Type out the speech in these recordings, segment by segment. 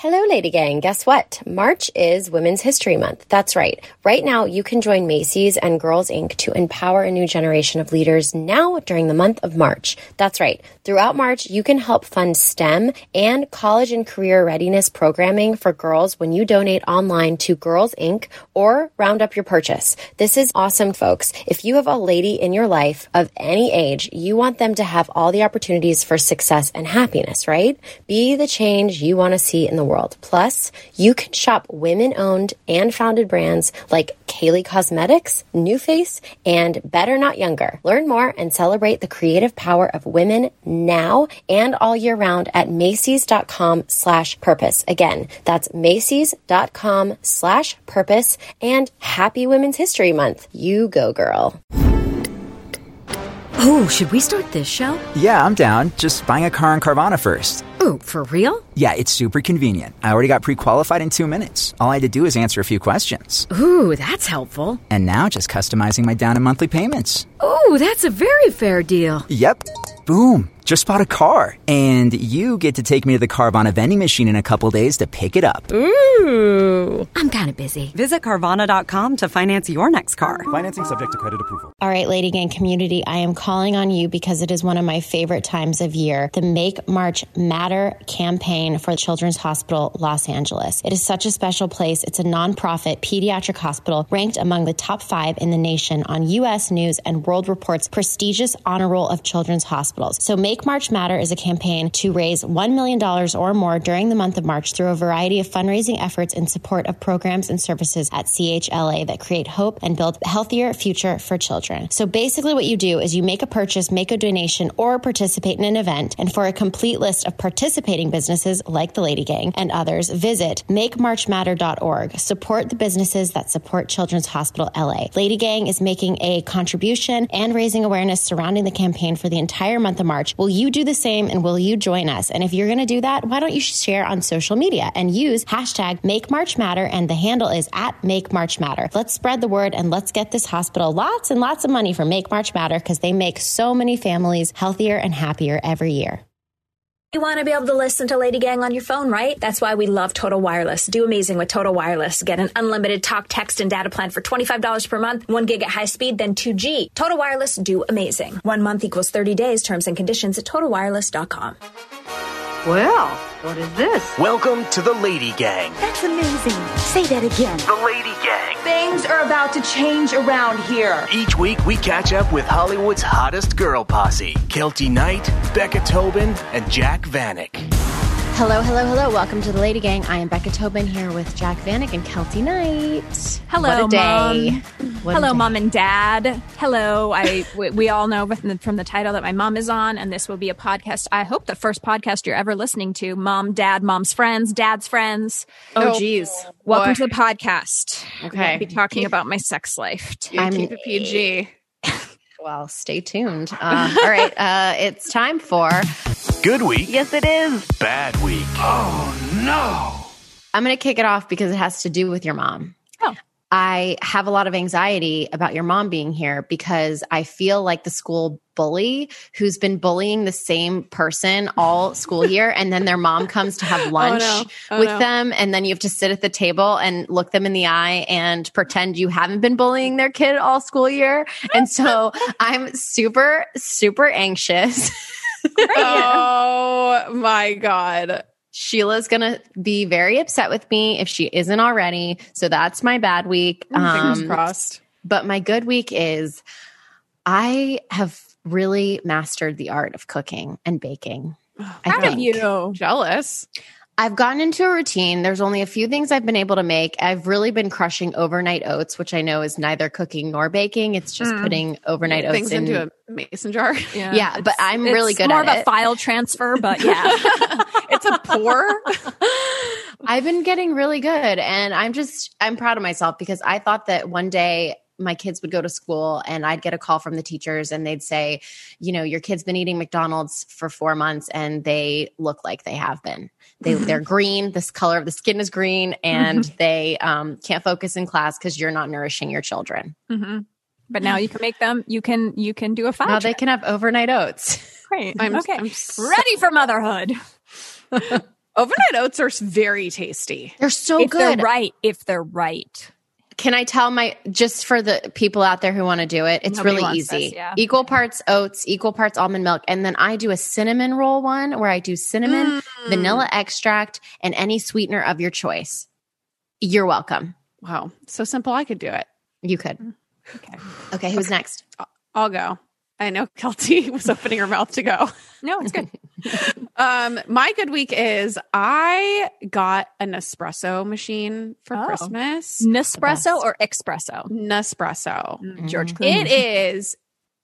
Hello, Lady Gang. Guess what? March is Women's History Month. That's right. Right now, you can join Macy's and Girls Inc. to empower a new generation of leaders now during the month of March. That's right. Throughout March, you can help fund STEM and college and career readiness programming for girls when you donate online to Girls Inc. or round up your purchase. This is awesome, folks. If you have a lady in your life of any age, you want them to have all the opportunities for success and happiness, right? Be the change you want to see in the world. Plus, you can shop women owned and founded brands like Kylie Cosmetics, NuFace, and Better Not Younger. Learn more and celebrate the creative power of women now and all year round at Macy's.com slash purpose. Again, that's Macy's.com slash purpose and happy Women's History Month. You go, girl. Oh, should we start this show? Yeah, I'm down. Just buying a car in Carvana first. Ooh, for real? Yeah, it's super convenient. I already got pre qualified in two minutes. All I had to do is answer a few questions. Ooh, that's helpful. And now just customizing my down and monthly payments. Ooh, that's a very fair deal. Yep. Boom. Just bought a car. And you get to take me to the Carvana vending machine in a couple days to pick it up. Ooh. I'm kind of busy. Visit Carvana.com to finance your next car. Financing subject to credit approval. All right, Lady Gang community, I am calling on you because it is one of my favorite times of year the Make March Matter campaign for Children's Hospital Los Angeles. It is such a special place. It's a nonprofit pediatric hospital ranked among the top five in the nation on U.S. News and World Report's prestigious honor roll of children's hospitals. So Make March Matter is a campaign to raise $1 million or more during the month of March through a variety of fundraising efforts in support of programs and services at CHLA that create hope and build a healthier future for children. So basically what you do is you make a purchase, make a donation, or participate in an event. And for a complete list of participating businesses like the Lady Gang and others, visit makemarchmatter.org. Support the businesses that support Children's Hospital LA. Lady Gang is making a contribution and raising awareness surrounding the campaign for the entire month of March. Will you do the same and will you join us? And if you're going to do that, why don't you share on social media and use hashtag Make March Matter and the handle is at Make March Matter. Let's spread the word and let's get this hospital lots and lots of money for Make March Matter because they make so many families healthier and happier every year. You want to be able to listen to Lady Gang on your phone, right? That's why we love Total Wireless. Do amazing with Total Wireless. Get an unlimited talk, text, and data plan for $25 per month, 1 gig at high speed, then 2G. Total Wireless, do amazing. One month equals 30 days. Terms and conditions at totalwireless.com. Well, what is this? Welcome to the Lady Gang. That's amazing. Say that again. The Lady Gang. Things are about to change around here. Each week we catch up with Hollywood's hottest girl posse Keltie Knight, Becca Tobin, and Jac Vanek. Hello, hello, hello. Welcome to the Lady Gang. I am Becca Tobin here with Jac Vanek and Keltie Knight. Hello, what a day. Mom. What a Hello, day. mom and dad. Hello. I we, we all know from the, from the title that my mom is on, and this will be a podcast. I hope the first podcast you're ever listening to. Mom, dad, mom's friends, dad's friends. Oh, geez. Welcome to the podcast. Okay. I'll be talking about my sex life. Too. You keep it PG. Well, stay tuned. Uh, all right. Uh, it's time for. Good week, Yes, it is. bad week. Oh, no. I'm going to kick it off because it has to do with your mom. Oh. I have a lot of anxiety about your mom being here because I feel like the school bully who's been bullying the same person all school year. And then their mom comes to have oh, lunch no. Oh, with no. them. And then you have to sit at the table and look them in the eye and pretend you haven't been bullying their kid all school year. And so I'm super, super anxious. Oh my God. Sheila's gonna be very upset with me if she isn't already. So that's my bad week. Fingers Um, crossed. but my good week is I have really mastered the art of cooking and baking. I Proud of you. Jealous. I've gotten into a routine. There's only a few things I've been able to make. I've really been crushing overnight oats, which I know is neither cooking nor baking. It's just Mm. putting overnight oats Things in. into a mason jar. Yeah, Yeah, but I'm really good at it. It's more at of a file transfer, but yeah. it's a pour. I've been getting really good and I'm just I'm proud of myself because I thought that one day my kids would go to school and I'd get a call from the teachers and they'd say, you know, your kid's been eating McDonald's for 4 months and they look like they have been. They they're green, this color of the skin is green and they um, can't focus in class cuz you're not nourishing your children. hmm But now you can make them. You can you can do a file. Now they can have overnight oats. Great. I'm, okay. I'm so- Ready for motherhood. Overnight oats are very tasty. They're so if good. they're right, if they're right. Can I tell my just for the people out there who want to do it? It's Nobody really easy. this, yeah. Equal parts oats, equal parts almond milk, and then I do a cinnamon roll one where I do cinnamon, Mm. vanilla extract, and any sweetener of your choice. You're welcome. Wow, so simple. I could do it. You could. Okay. Okay, who's next? I'll go. I know Keltie was opening her mouth to go. No, it's good. Um, my good week is I got an espresso machine for Oh. Christmas. Nespresso or espresso? Nespresso. Mm, George Clooney. It is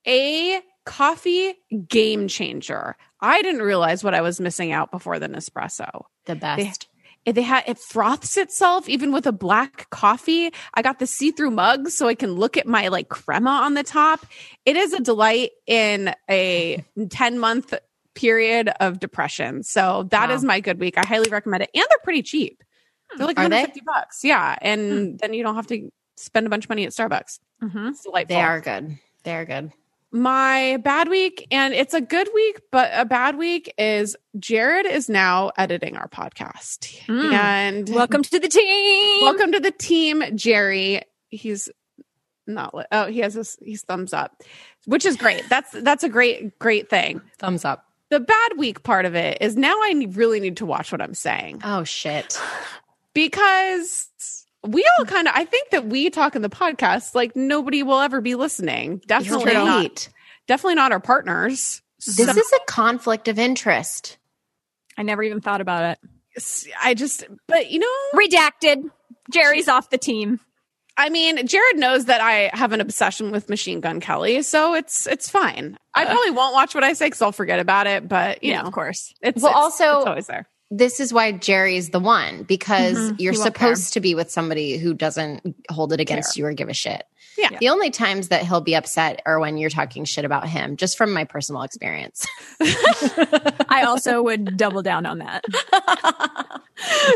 a coffee game changer. I didn't realize what I was missing out before the Nespresso. The best. They, they had it froths itself even with a black coffee. I got the see-through mugs so I can look at my like crema on the top. It is a delight in a 10 month period of depression. So that is Wow. my good week. I highly recommend it. And they're pretty cheap. They're like Are they? 150 bucks. Yeah. And then you don't have to spend a bunch of money at Starbucks. Mhm. It's delightful. They are good. They are good. My bad week, and it's a good week, but a bad week is Jared is now editing our podcast. Mm. And Welcome to the team. welcome to the team, Jerry. He's not oh, he has this he's thumbs up, which is great. That's that's a great, great thing. Thumbs up. The bad week part of it is now I really need to watch what I'm saying Oh shit. because we all kind of I think that we talk in the podcast like nobody will ever be listening. Definitely You're not definitely not our partners. This is a conflict of interest. I never even thought about it. I just, but you know, Redacted. Jerry's off the team. I mean, Jared knows that I have an obsession with Machine Gun Kelly, so it's it's fine. I uh. probably won't watch what I say because I'll forget about it. But you Yeah, know, of course. it's Well, it's- also- it's always there. This is why Jerry's the one because Mhm. you're supposed to be with somebody who doesn't hold it against you or give a shit. Yeah. The only times that he'll be upset are when you're talking shit about him, just from my personal experience. I also would double down on that.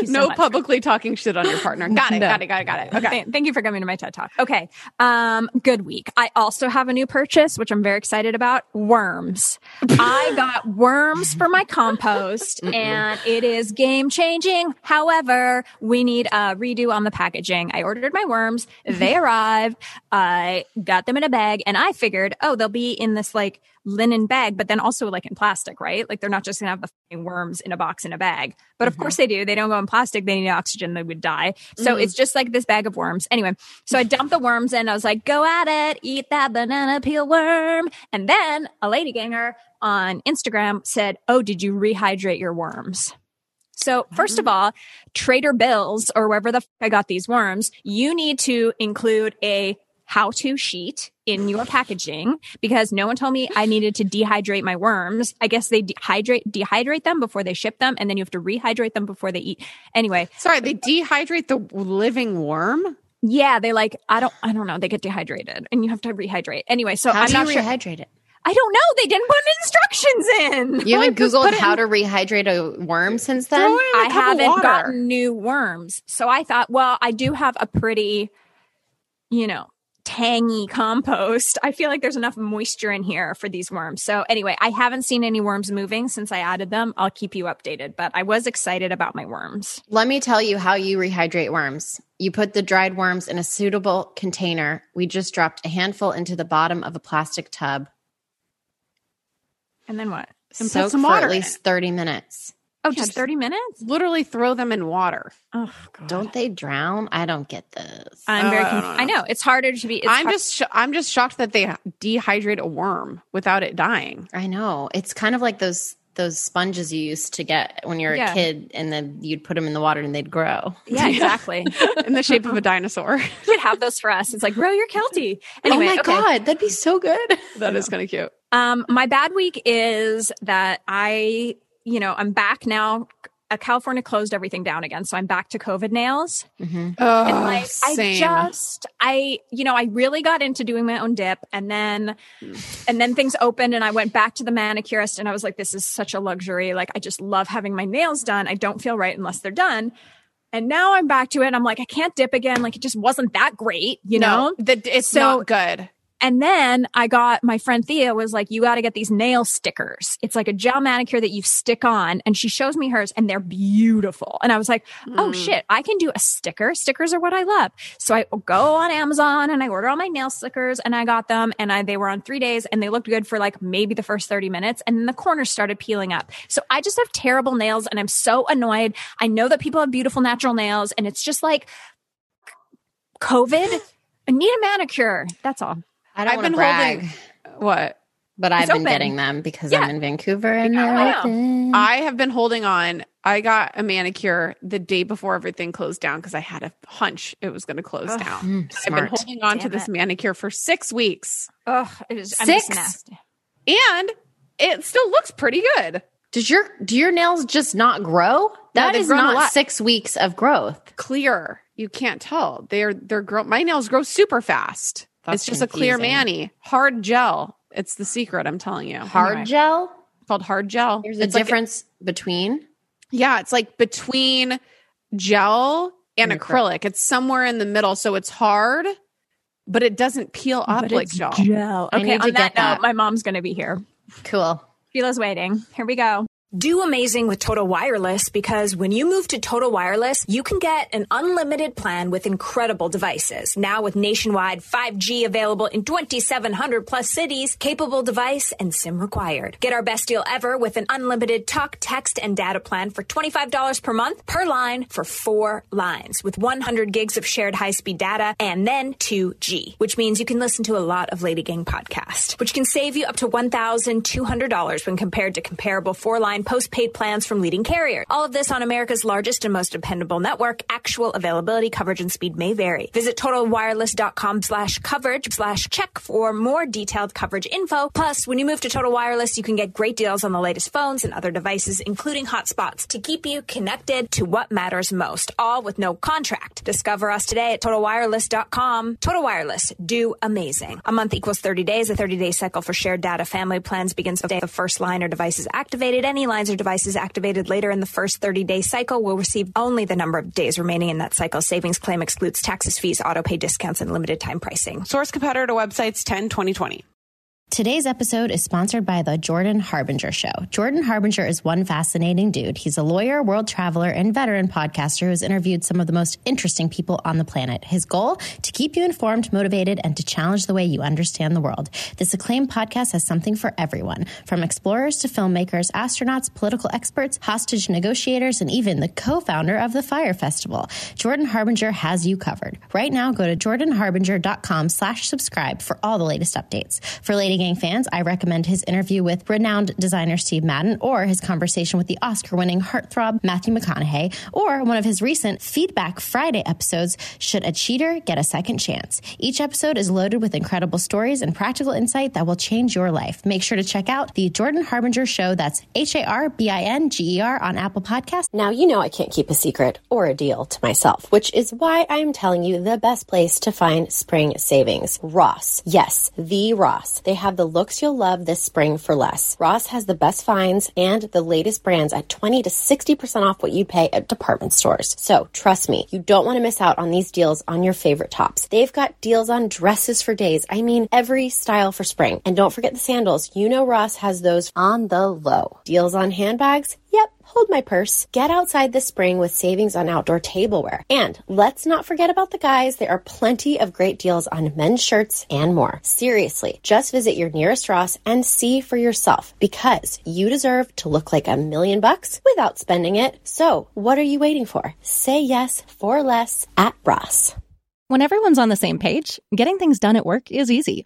You so no publicly talking shit on your partner. Got it. No. Got it. Got it. Got it. Okay. Thank, thank you for coming to my TED Talk. Okay. Um, good week. I also have a new purchase, which I'm very excited about. Worms. I got worms for my compost and it is game changing. However, we need a redo on the packaging. I ordered my worms. They arrived. I got them in a bag and I figured, oh, they'll be in this like linen bag, but then also like in plastic, right? Like they're not just gonna have the worms in a box in a bag. But of mm-hmm. course they do. They don't go in plastic. They need oxygen. They would die. So mm-hmm. it's just like this bag of worms. Anyway, so I dumped the worms in. I was like, go at it. Eat that banana peel worm. And then a lady ganger on Instagram said, oh, did you rehydrate your worms? So first of all, Trader Bills or wherever the f- I got these worms, you need to include a how to sheet in your packaging because no one told me I needed to dehydrate my worms. I guess they dehydrate dehydrate them before they ship them and then you have to rehydrate them before they eat. Anyway, Sorry, they dehydrate the living worm. yeah, they like I don't I don't know, they get dehydrated and you have to rehydrate. Anyway, so How I'm do not you sure. rehydrate it? I don't know. They didn't put instructions in. You haven't just Googled how in- to rehydrate a worm since then? Throw it in a I cup of haven't gotten new worms. So I thought, well, I do have a pretty, you know, tangy compost. I feel like there's enough moisture in here for these worms. So anyway, I haven't seen any worms moving since I added them. I'll keep you updated, but I was excited about my worms. Let me tell you how you rehydrate worms. You put the dried worms in a suitable container. We just dropped a handful into the bottom of a plastic tub. And then what? And put Soak some for at least 30 minutes. Oh, just 30 minutes? Literally throw them in water. Oh, God. Don't they drown? I don't get this. I'm very Oh, I confused. know. I know. It's harder to be. I'm hard- just sh- I'm just shocked that they dehydrate a worm without it dying. I know. It's kind of like those those sponges you used to get when you were Yeah. a kid and then you'd put them in the water and they'd grow. Yeah, exactly. in the shape of a dinosaur. you could have those for us. It's like, grow your Kelty. Anyway, oh my okay. god, that'd be so good. That is kind of cute. Um, my bad week is that I, you know, I'm back now. Uh, California closed everything down again, so I'm back to COVID nails. Oh, And like, I just, I, you know, I really got into doing my own dip, and then, and then things opened, and I went back to the manicurist, and I was like, this is such a luxury. Like, I just love having my nails done. I don't feel right unless they're done. And now I'm back to it. And I'm like, I can't dip again. Like, it just wasn't that great, you know? no, that it's So- not good. And then I got my friend Thea was like, you got to get these nail stickers. It's like a gel manicure that you stick on. And she shows me hers and they're beautiful. And I was like, oh hmm. shit, I can do a sticker. Stickers are what I love. So I go on Amazon and I order all my nail stickers and I got them and I, they were on three days and they looked good for like maybe the first 30 minutes. And then the corners started peeling up. So I just have terrible nails and I'm so annoyed. I know that people have beautiful natural nails and it's just like COVID. I need a manicure. That's all. I don't I've been brag, holding what? but I've It's been open. getting them because Yeah. I'm in Vancouver and Yeah, I open. I have been holding on. I got a manicure the day before everything closed down because I had a hunch it was going to close down. Mm, I've been holding on to Damn this manicure for six weeks, Ugh, it is I'm just Six? and it still looks pretty good. Does your do your nails just not grow? That they've is not six weeks of growth. Clear. You can't tell. They're they're grow. My nails grow super fast. That's it's just a clear Manny. hard gel. It's the secret. I'm telling you. Hard Anyway. gel. called hard gel. There's a It's like- difference between. yeah, it's like between gel and And acrylic. It's somewhere in the middle, so it's hard, but it doesn't peel up But like gel. gel. Okay, on that get that. note, my mom's going to be here. Cool. Sheila's waiting. Here we go. Do amazing with Total Wireless because when you move to Total Wireless, you can get an unlimited plan with incredible devices. Now with nationwide 5G available in 2,700 plus cities, capable device and SIM required. Get our best deal ever with an unlimited talk, text, and data plan for $25 per month per line for four lines with 100 gigs of shared high-speed data and then 2G, which means you can listen to a lot of Lady Gang podcast, which can save you up to $1,200 when compared to comparable four-line postpaid plans from leading carriers. All of this on America's largest and most dependable network. Actual availability, coverage, and speed may vary. Visit totalwireless.com slash coverage slash check for more detailed coverage info. Plus, when you move to Total Wireless, you can get great deals on the latest phones and other devices, including hotspots, to keep you connected to what matters most, all with no contract. Discover us today at totalwireless.com. Total Wireless, do amazing. A month equals 30 days. A 30-day cycle for shared data family plans begins the day the first line or device is activated. Any lines or devices activated later in the first 30-day cycle will receive only the number of days remaining in that cycle. Savings claim excludes taxes, fees, auto pay discounts, and limited time pricing. Source competitor to websites 10 2020. Today's episode is sponsored by the Jordan Harbinger Show. Jordan Harbinger is one fascinating dude. He's a lawyer, world traveler, and veteran podcaster who has interviewed some of the most interesting people on the planet. His goal? To keep you informed, motivated, and to challenge the way you understand the world. This acclaimed podcast has something for everyone, from explorers to filmmakers, astronauts, political experts, hostage negotiators, and even the co-founder of the Fire Festival. Jordan Harbinger has you covered. Right now, go to jordanharbinger.com slash subscribe for all the latest updates. For Lady Gang fans, I recommend his interview with renowned designer Steve Madden or his conversation with the Oscar-winning heartthrob Matthew McConaughey or one of his recent Feedback Friday episodes, Should a Cheater Get a Second Chance? Each episode is loaded with incredible stories and practical insight that will change your life. Make sure to check out the Jordan Harbinger Show. That's H-A-R-B-I-N-G-E-R on Apple Podcasts. Now, you know I can't keep a secret or a deal to myself, which is why I'm telling you the best place to find spring savings. Ross. Yes, the Ross. They have the looks you'll love this spring for less. Ross has the best finds and the latest brands at 20 to 60% off what you pay at department stores. So trust me, you don't want to miss out on these deals on your favorite tops. They've got deals on dresses for days. I mean, every style for spring. And don't forget the sandals. You know Ross has those on the low. Deals on handbags? Yep, hold my purse. Get outside this spring with savings on outdoor tableware. And let's not forget about the guys. There are plenty of great deals on men's shirts and more. Seriously, just visit your nearest Ross and see for yourself because you deserve to look like a million bucks without spending it. So what are you waiting for? Say yes for less at Ross. When everyone's on the same page, getting things done at work is easy.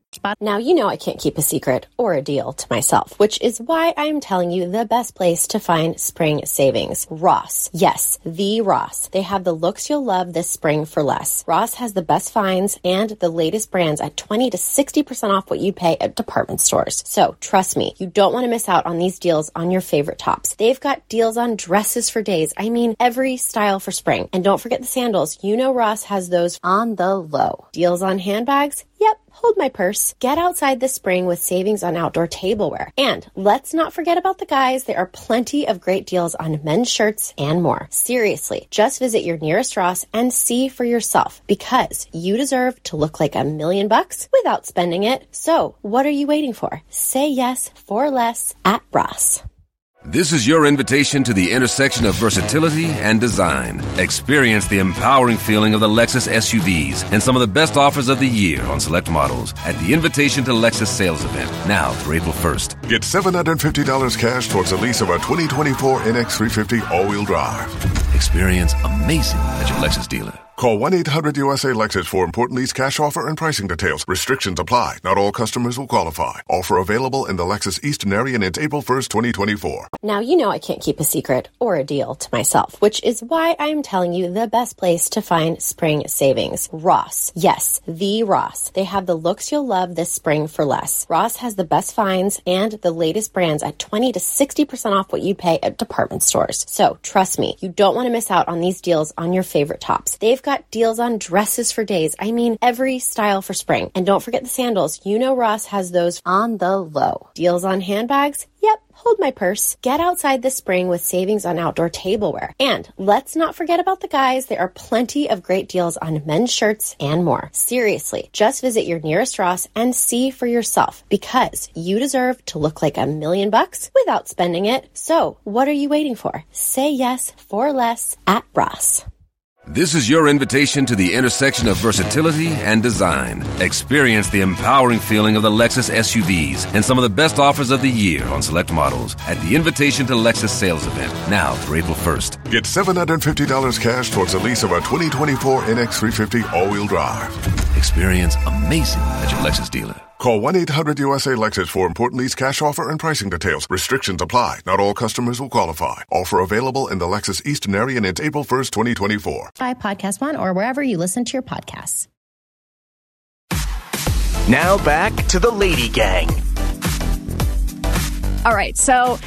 Spot. Now, you know I can't keep a secret or a deal to myself, which is why I'm telling you the best place to find spring savings. Ross. Yes, the Ross. They have the looks you'll love this spring for less. Ross has the best finds and the latest brands at 20 to 60% off what you pay at department stores. So trust me, you don't want to miss out on these deals on your favorite tops. They've got deals on dresses for days. I mean, every style for spring. And don't forget the sandals. You know Ross has those on the low. Deals on handbags? Yep, hold my purse. Get outside this spring with savings on outdoor tableware. And let's not forget about the guys. There are plenty of great deals on men's shirts and more. Seriously, just visit your nearest Ross and see for yourself because you deserve to look like a million bucks without spending it. So what are you waiting for? Say yes for less at Ross. This is your invitation to the intersection of versatility and design. Experience the empowering feeling of the Lexus SUVs and some of the best offers of the year on select models at the Invitation to Lexus sales event now through April 1st. Get $750 cash towards the lease of a 2024 NX350 all-wheel drive. Experience amazing at your Lexus dealer. Call 1 800 USA Lexus for important lease cash offer and pricing details. Restrictions apply. Not all customers will qualify. Offer available in the Lexus Eastern area and it's April 1st, 2024. Now, you know I can't keep a secret or a deal to myself, which is why I'm telling you the best place to find spring savings. Ross. Yes, the Ross. They have the looks you'll love this spring for less. Ross has the best finds and the latest brands at 20 to 60% off what you pay at department stores. So trust me, you don't want to miss out on these deals on your favorite tops. They've got deals on dresses for days. I mean, every style for spring. And don't forget the sandals. You know Ross has those on the low. Deals on handbags? Yep, hold my purse. Get outside this spring with savings on outdoor tableware. And let's not forget about the guys. There are plenty of great deals on men's shirts and more. Seriously, just visit your nearest Ross and see for yourself because you deserve to look like a million bucks without spending it. So what are you waiting for? Say yes for less at Ross. This is your invitation to the intersection of versatility and design. Experience the empowering feeling of the Lexus SUVs and some of the best offers of the year on select models at the Invitation to Lexus sales event now through April 1st. Get $750 cash towards the lease of a 2024 NX350 all-wheel drive. Experience amazing at your Lexus dealer. Call 1 800 USA Lexus for important lease cash offer and pricing details. Restrictions apply. Not all customers will qualify. Offer available in the Lexus Eastern area and it's April 1st, 2024. By Podcast One or wherever you listen to your podcasts. Now back to the Lady Gang. All right. So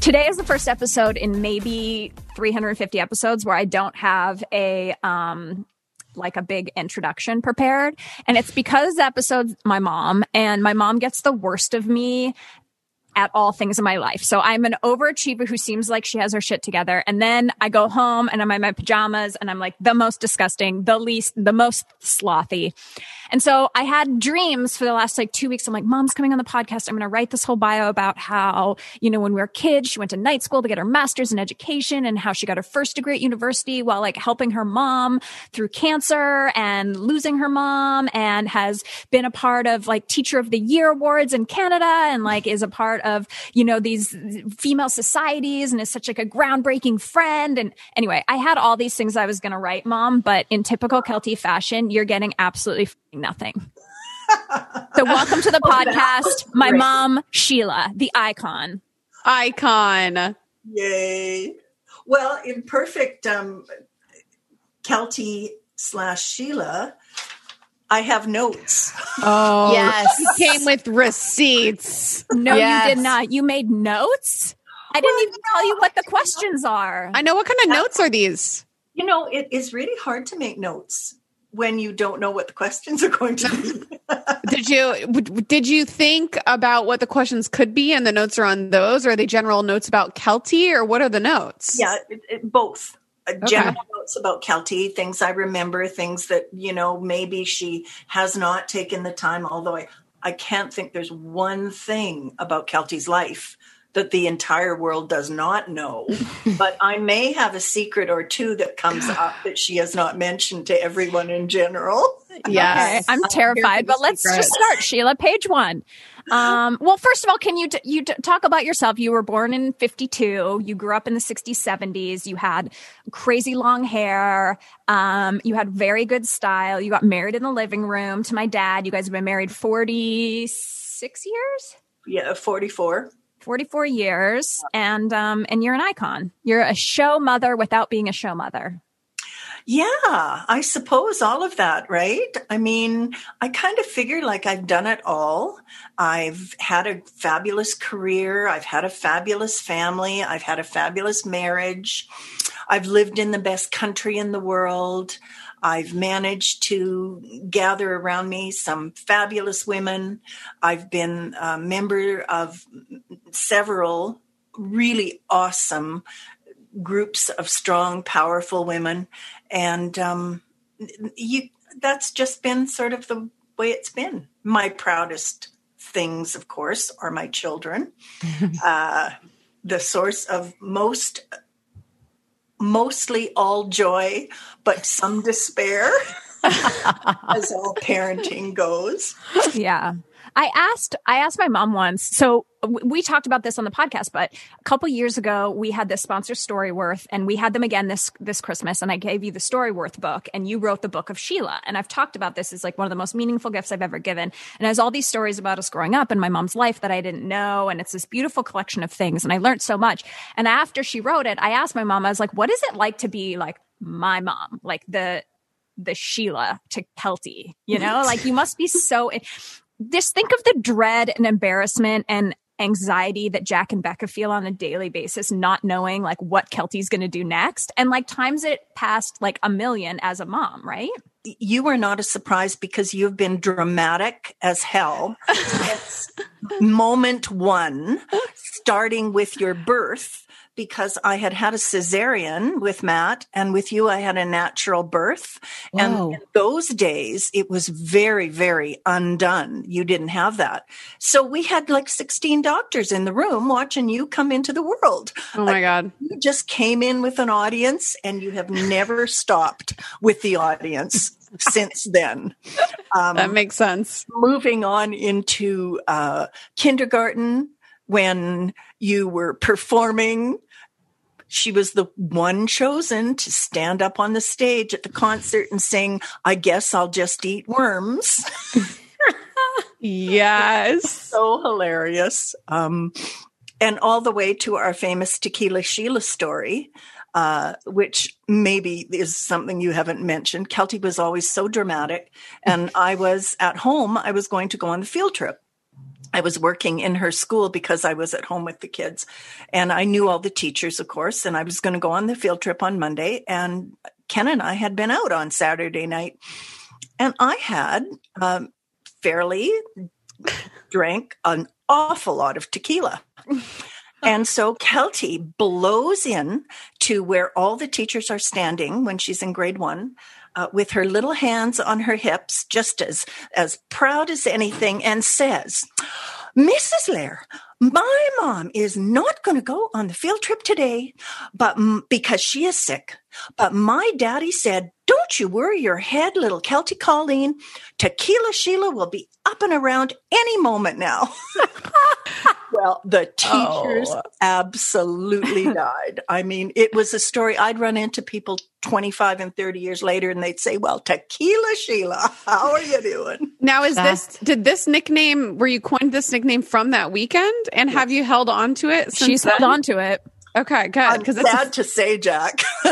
today is the first episode in maybe 350 episodes where I don't have a um like a big introduction prepared. And it's because episode's my mom and my mom gets the worst of me at all things in my life. So I'm an overachiever who seems like she has her shit together. And then I go home and I'm in my pajamas and I'm like the most disgusting, the least, the most slothy. And so I had dreams for the last like two weeks. I'm like, mom's coming on the podcast. I'm going to write this whole bio about how, you know, when we were kids, she went to night school to get her master's in education and how she got her first degree at university while like helping her mom through cancer and losing her mom and has been a part of like teacher of the year awards in Canada and like is a part of, you know, these female societies and is such like a groundbreaking friend. And anyway, I had all these things I was going to write, mom, but in typical Keltie fashion, you're getting absolutely nothing. so welcome to the podcast, my mom, Sheila, the icon. Icon. Yay. Well, in perfect um, Keltie slash Sheila, I have notes. Oh, Yes. You came with receipts. No, Yes. you did not. You made notes? I didn't even tell you what the questions are. I know. What kind of notes are these? You know, it is really hard to make notes when you don't know what the questions are going to be. Did you did you think about what the questions could be, and the notes are on those? Or are they general notes about Keltie, or what are the notes? yeah, it, it, both. Uh, General notes about Keltie, things I remember, things that, you know, maybe she has not taken the time, although I, I can't think there's one thing about Keltie's life that the entire world does not know. but I may have a secret or two that comes up that she has not mentioned to everyone in general. Yeah, Okay, I'm terrified, but let's just start. Sheila, page one. Um, well, first of all, can you t- you t- talk about yourself? You were born in '52. You grew up in the '60s, '70s. You had crazy long hair. Um, you had very good style. You got married in the living room to my dad. You guys have been married 46 years. Yeah, 44. 44 years, and um, and you're an icon. You're a show mother without being a show mother. Yeah, I suppose all of that, right? I mean, I kind of figure like I've done it all. I've had a fabulous career. I've had a fabulous family. I've had a fabulous marriage. I've lived in the best country in the world. I've managed to gather around me some fabulous women. I've been a member of several really awesome groups of strong, powerful women, and um, you. That's just been sort of the way it's been. My proudest things, of course, are my children. uh, the source of most, mostly all joy, but some despair, as all parenting goes. Yeah. I asked I asked my mom once. So we talked about this on the podcast, but a couple years ago we had this sponsor Storyworth and we had them again this this Christmas and I gave you the Storyworth book and you wrote the book of Sheila. And I've talked about this as like one of the most meaningful gifts I've ever given. And it has all these stories about us growing up and my mom's life that I didn't know and it's this beautiful collection of things and I learned so much. And after she wrote it, I asked my mom I was like, "What is it like to be like my mom?" Like the the Sheila to Keltie, you know, like you must be so just think of the dread and embarrassment and anxiety that Jac and Becca feel on a daily basis, not knowing like what Keltie's going to do next. And like times it past like a million as a mom, right? You are not a surprise because you've been dramatic as hell moment one, starting with your birth because I had had a cesarean with Matt and with you, I had a natural birth. Whoa. And in those days, it was very, very undone. You didn't have that. So we had like 16 doctors in the room watching you come into the world. Oh my Like, God. You just came in with an audience and you have never stopped with the audience since then. Um, That makes sense. moving on into uh, kindergarten when you were performing she was the one chosen to stand up on the stage at the concert and sing i guess i'll just eat worms. Yes. so hilarious. Um, and all the way to our famous tequila sheila story uh, which maybe is something you haven't mentioned. Keltie was always so dramatic and i was at home i was going to go on the field trip I was working in her school because I was at home with the kids. And I knew all the teachers, of course, and I was going to go on the field trip on Monday. And Ken and I had been out on Saturday night. And I had um, fairly drank an awful lot of tequila. And so Keltie blows in to where all the teachers are standing when she's in grade one. Uh, with her little hands on her hips, just as as proud as anything, and says, "Mrs. Lair, my mom is not going to go on the field trip today, but m- because she is sick. But my daddy said, "Don't you worry your head, little Keltie Colleen. Tequila Sheila will be up and around any moment now." well, the teachers Oh. absolutely died. I mean, it was a story I'd run into people 25 and 30 years later and they'd say, Well, Tequila Sheila, how are you doing? Now, is this, did this nickname, were you coined this nickname from that weekend? And have you held on to it since She's held on to it. Okay, good. I'm Because sad to say, Jac,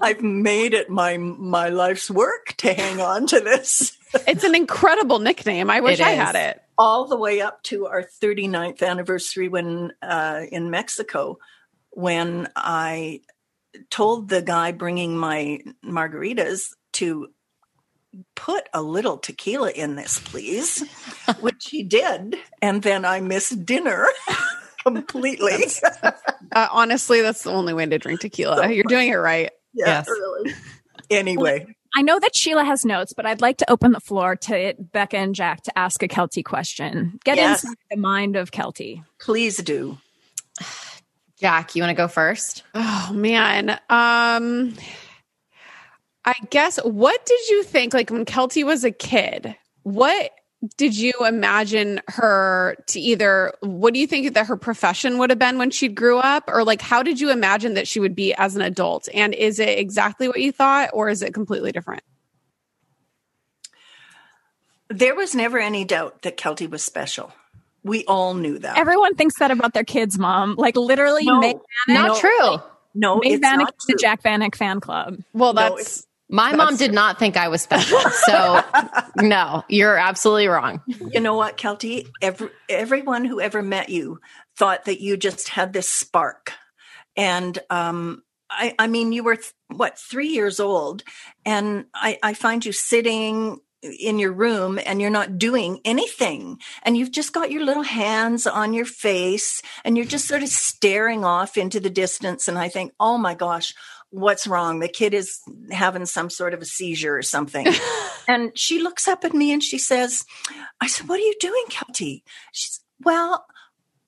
I've made it my my life's work to hang on to this. it's an incredible nickname. I wish I had it. all the way up to our 39th anniversary when uh, in Mexico, when I told the guy bringing my margaritas to put a little tequila in this, please, which he did. And then I missed dinner completely. Uh, honestly, that's the only way to drink tequila. You're doing it right. yeah, Yes. really. Anyway, I know that Sheila has notes, but I'd like to open the floor to Becca and Jac to ask a Keltie question. Get Yes. inside the mind of Keltie. please do. Jac, you want to go first? Oh man. Um I guess what did you think like when Keltie was a kid? What did you imagine her to either what do you think that her profession would have been when she grew up or like how did you imagine that she would be as an adult and is it exactly what you thought or is it completely different there was never any doubt that keltie was special we all knew that Everyone thinks that about their kids, mom. Like literally, No, Meg Not No, true. no Meg it's Vanek not is the. Jac Vanek fan club. well No, that's My mom did not think I was special. So, no, you're absolutely wrong. you know what keltie Every, everyone who ever met you thought that you just had this spark and um I, I mean, you were th- what three years old, and I, I find you sitting in your room and you're not doing anything, and you've just got your little hands on your face, and you're just sort of staring off into the distance. And I think, oh my gosh, what's wrong? The kid is having some sort of a seizure or something. and she looks up at me and she says, "I said, what are you doing, Keltie?" She's well.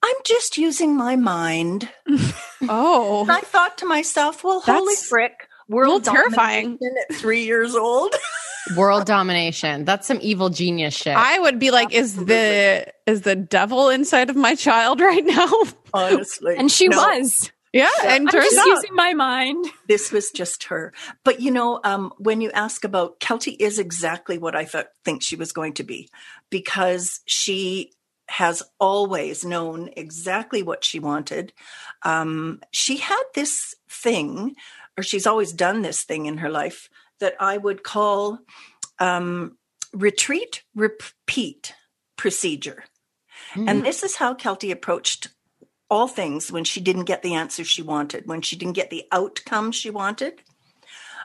I'm just using my mind. oh And I thought to myself, well, holy frick, world terrifying. at three years old. World domination. That's some evil genius shit. I would be like is the is the devil inside of my child right now Honestly. And she No, was. Yeah and I'm just out using my mind. This was just her. But you know, um, when you ask about Keltie is exactly what I thought think she was going to be because she has always known exactly what she wanted. Um, she had this thing, or she's always done this thing in her life that I would call um, retreat, repeat procedure. And this is how Keltie approached all things when she didn't get the answer she wanted, when she didn't get the outcome she wanted.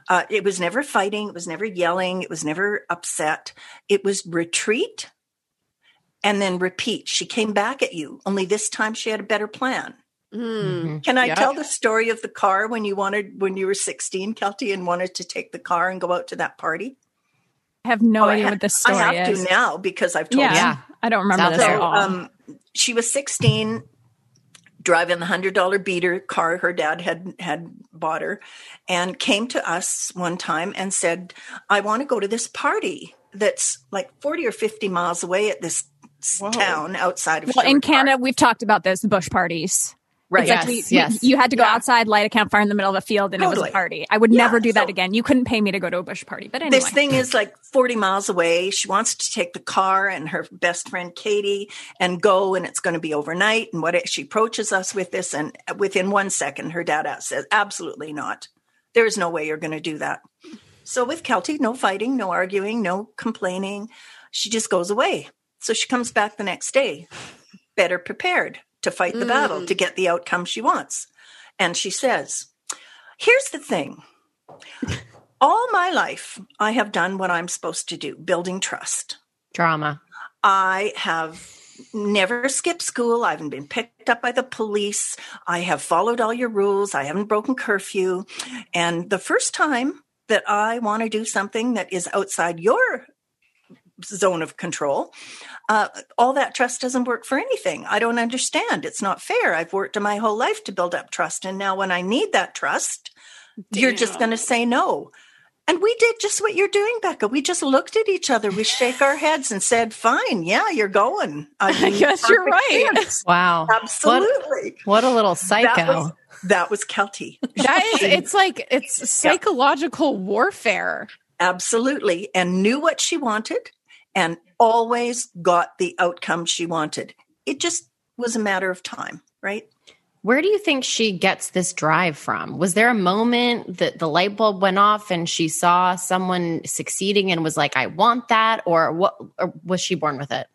Uh, it was never fighting, it was never yelling, it was never upset. It was retreat and then repeat. She came back at you, only this time she had a better plan. Mm. Can I Yeah. tell the story of the car when you wanted, when you were 16, Keltie, and wanted to take the car and go out to that party? I have no Oh, idea ha- what this story is. I have is. to now because I've told yeah, you. Yeah. I don't remember Sounds this at all. um, she was 16 driving the hundred dollar beater car her dad had had bought her and came to us one time and said i want to go to this party that's like 40 or 50 miles away at this s- town outside of well, in Sherwood Park." Canada, we've talked about this, the bush parties. Right It's like Yes, we- yes. You had to go outside, light a campfire in the middle of a field, and it was a party. I would Yeah, never do that so- again. You couldn't pay me to go to a bush party. But anyway. This thing is like 40 miles away. She wants to take the car and her best friend Katie and go, and it's going to be overnight. And what it, she approaches us with this, and within one second, her dad says, "Absolutely not. There is no way you're going to do that." So with Keltie, no fighting, no arguing, no complaining. She just goes away. So she comes back the next day, better prepared to fight the battle to mm. get the outcome she wants. And she says, Here's the thing. All my life, I have done what I'm supposed to do, building trust. Drama. I have never skipped school. I haven't been picked up by the police. I have followed all your rules. I haven't broken curfew. And the first time that I want to do something that is outside your zone of control, uh, all that trust doesn't work for anything. I don't understand. It's not fair. I've worked my whole life to build up trust. And now when I need that trust, you're just going to say no. And we did just what you're doing, Becca. We just looked at each other. We shake our heads and said, "Fine, yeah, you're going." I, I guess you're right. Wow. Absolutely. What, what a little That psycho. was, that was Keltie. That is, it's like it's psychological warfare. Absolutely. And knew what she wanted and always got the outcome she wanted. It just was a matter of time, right? Where do you think she gets this drive from? Was there a moment that the light bulb went off and she saw someone succeeding and was like, I want that? Or what or was she born with it?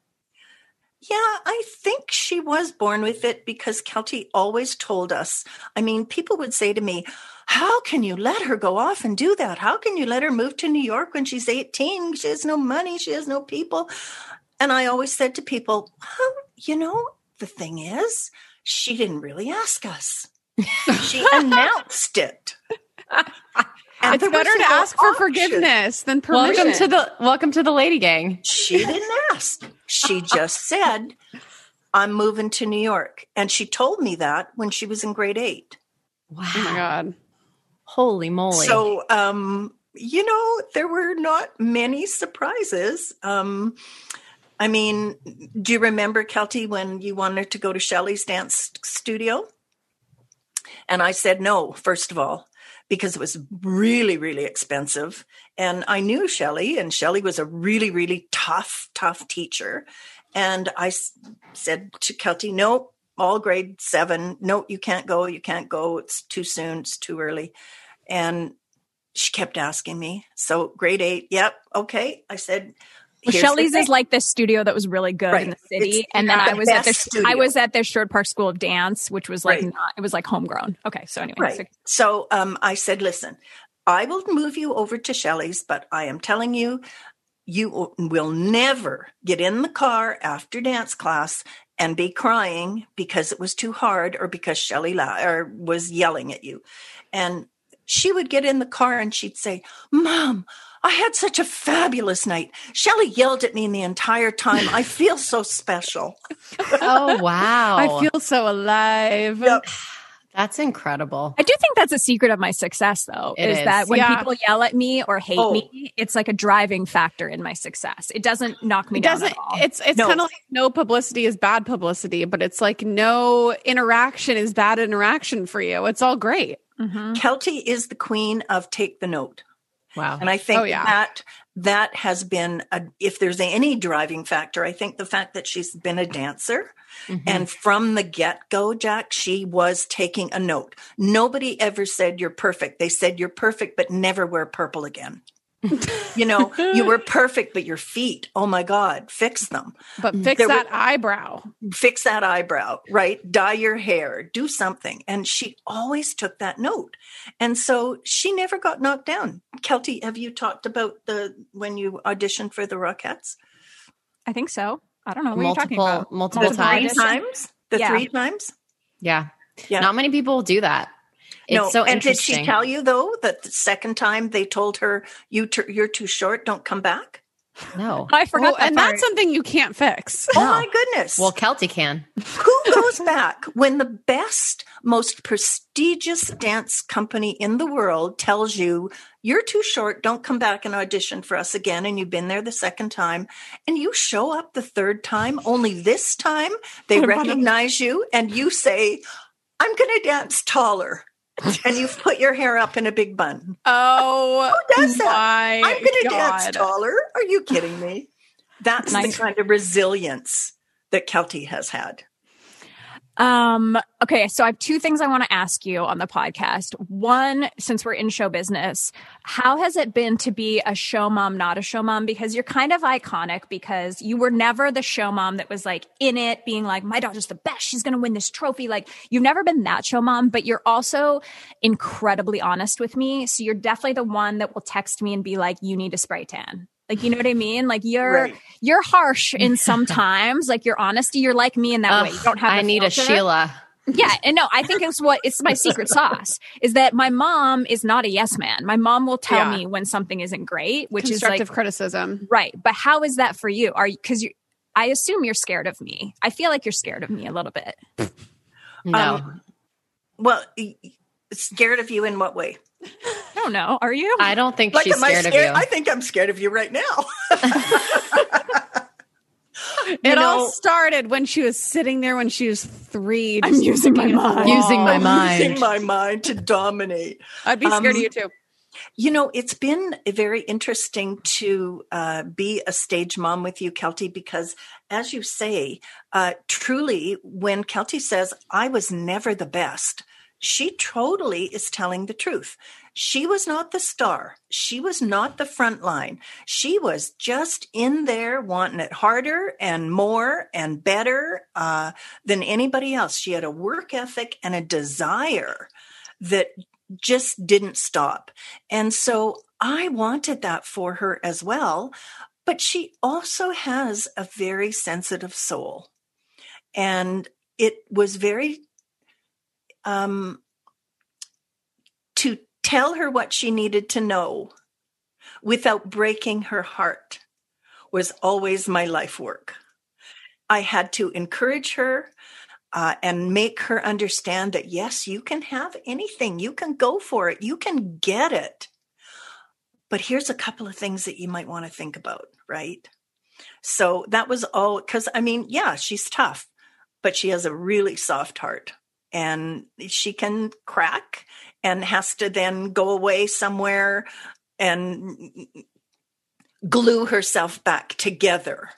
Yeah, I think she was born with it because Keltie always told us. I mean, people would say to me, How can you let her go off and do that? How can you let her move to New York when she's 18? She has no money, she has no people. And I always said to people, Well, you know, the thing is, she didn't really ask us. She announced it. And it's better to no ask for option. forgiveness than permission. Welcome to the welcome to the lady gang. She didn't ask. She just said, I'm moving to New York. And she told me that when she was in grade eight. Wow. oh my god. Holy moly. So, um, you know, there were not many surprises. Um, I mean, do you remember, Keltie, when you wanted to go to Shelley's dance studio? And I said no, first of all, because it was really, really expensive. And I knew Shelley, and Shelley was a really, really tough, tough teacher. And I said to Keltie, no, all grade seven, no, you can't go, you can't go. It's too soon, it's too early. And she kept asking me. So grade eight, yep, okay. I said, Well, Shelley's is like the studio that was really good Right. in the city, It's and then the I was at the studio. I was at the Sherwood Park School of Dance, which was like Right. not it was like homegrown. Okay, so anyway, Right. so- So um, I said, listen, I will move you over to Shelley's, but I am telling you, you will never get in the car after dance class and be crying because it was too hard or because Shelley la- or was yelling at you. And she would get in the car and she'd say, Mom, I had such a fabulous night. Shelley yelled at me the entire time. I feel so special. Oh wow. I feel so alive. That's incredible. I do think that's a secret of my success, though, It is, is. that when Yeah. people yell at me or hate Oh. me, it's like a driving factor in my success. It doesn't knock me It down doesn't at all. it's it's No. kind of like no publicity is bad publicity, but it's like no interaction is bad interaction for you. It's all great. Mm-hmm. Keltie is the queen of take the note. Wow. And I think Oh, yeah. that that has been a, if there's any driving factor, I think the fact that she's been a dancer Mm-hmm. and from the get go, Jac, she was taking a note. Nobody ever said you're perfect. They said you're perfect, but never wear purple again. You know, you were perfect, but your feet, oh my God, fix them. But mm-hmm. fix There that were- eyebrow. fix that eyebrow, right? Dye your hair, do something. And she always took that note. And so she never got knocked down. Keltie, have you talked about the when you auditioned for the Rockettes? I think so. I don't know what you're talking multiple about. multiple the times. three times? The Yeah. three times? Yeah. Yeah. Not many people do that. It's no. so and did she tell you though that the second time they told her you t- you're too short, don't come back? No. I forgot Well, that and part. that's something you can't fix. Oh No. my goodness. Well, Keltie can. Who goes back when the best, most prestigious dance company in the world tells you you're too short, don't come back and audition for us again, and you've been there the second time, and you show up the third time, only this time they recognize you and you say, I'm going to dance taller. and you've put your hair up in a big bun. Oh, Who does that? I'm going to dance taller. Are you kidding me? That's Nice. the kind of resilience that Keltie has had. Um, okay, so I have two things I want to ask you on the podcast. One, since we're in show business, how has it been to be a show mom, not a show mom? Because you're kind of iconic because you were never the show mom that was like in it, being like, my daughter's the best. She's going to win this trophy. Like, you've never been that show mom, but you're also incredibly honest with me. So you're definitely the one that will text me and be like, you need a spray tan. Like, you know what I mean? Like, you're, Right. you're harsh in sometimes, like your honesty. You're like me in that way. You don't have I the need a. Sheila. Yeah, and no, I think it's what it's my secret sauce is that my mom is not a yes man. My mom will tell Yeah. me when something isn't great, which is Constructive like criticism. right. But how is that for you? Are you because you? I assume you're scared of me. I feel like you're scared of me a little bit. No. Um, Well, y- y- scared of you in what way? I don't know. Are you? I don't think she's am I scared of you. I think I'm scared of you right now. It all know- started when she was sitting there when she was three. I'm using my looking at the mind. Using my I'm mind. Using my mind to dominate. I'd be scared Um, of you too. You know, it's been very interesting to uh, be a stage mom with you, Keltie, because as you say, uh, truly, when Keltie says, I was never the best, she totally is telling the truth. She was not the star. She was not the front line. She was just in there wanting it harder and more and better uh, than anybody else. She had a work ethic and a desire that just didn't stop. And so I wanted that for her as well. But she also has a very sensitive soul. And it was very, um, to tell her what she needed to know without breaking her heart was always my life work. I had to encourage her uh, and make her understand that yes, you can have anything, you can go for it, you can get it. but here's a couple of things that you might want to think about, right? So that was all because I mean, yeah, she's tough, but she has a really soft heart and she can crack and has to then go away somewhere and glue herself back together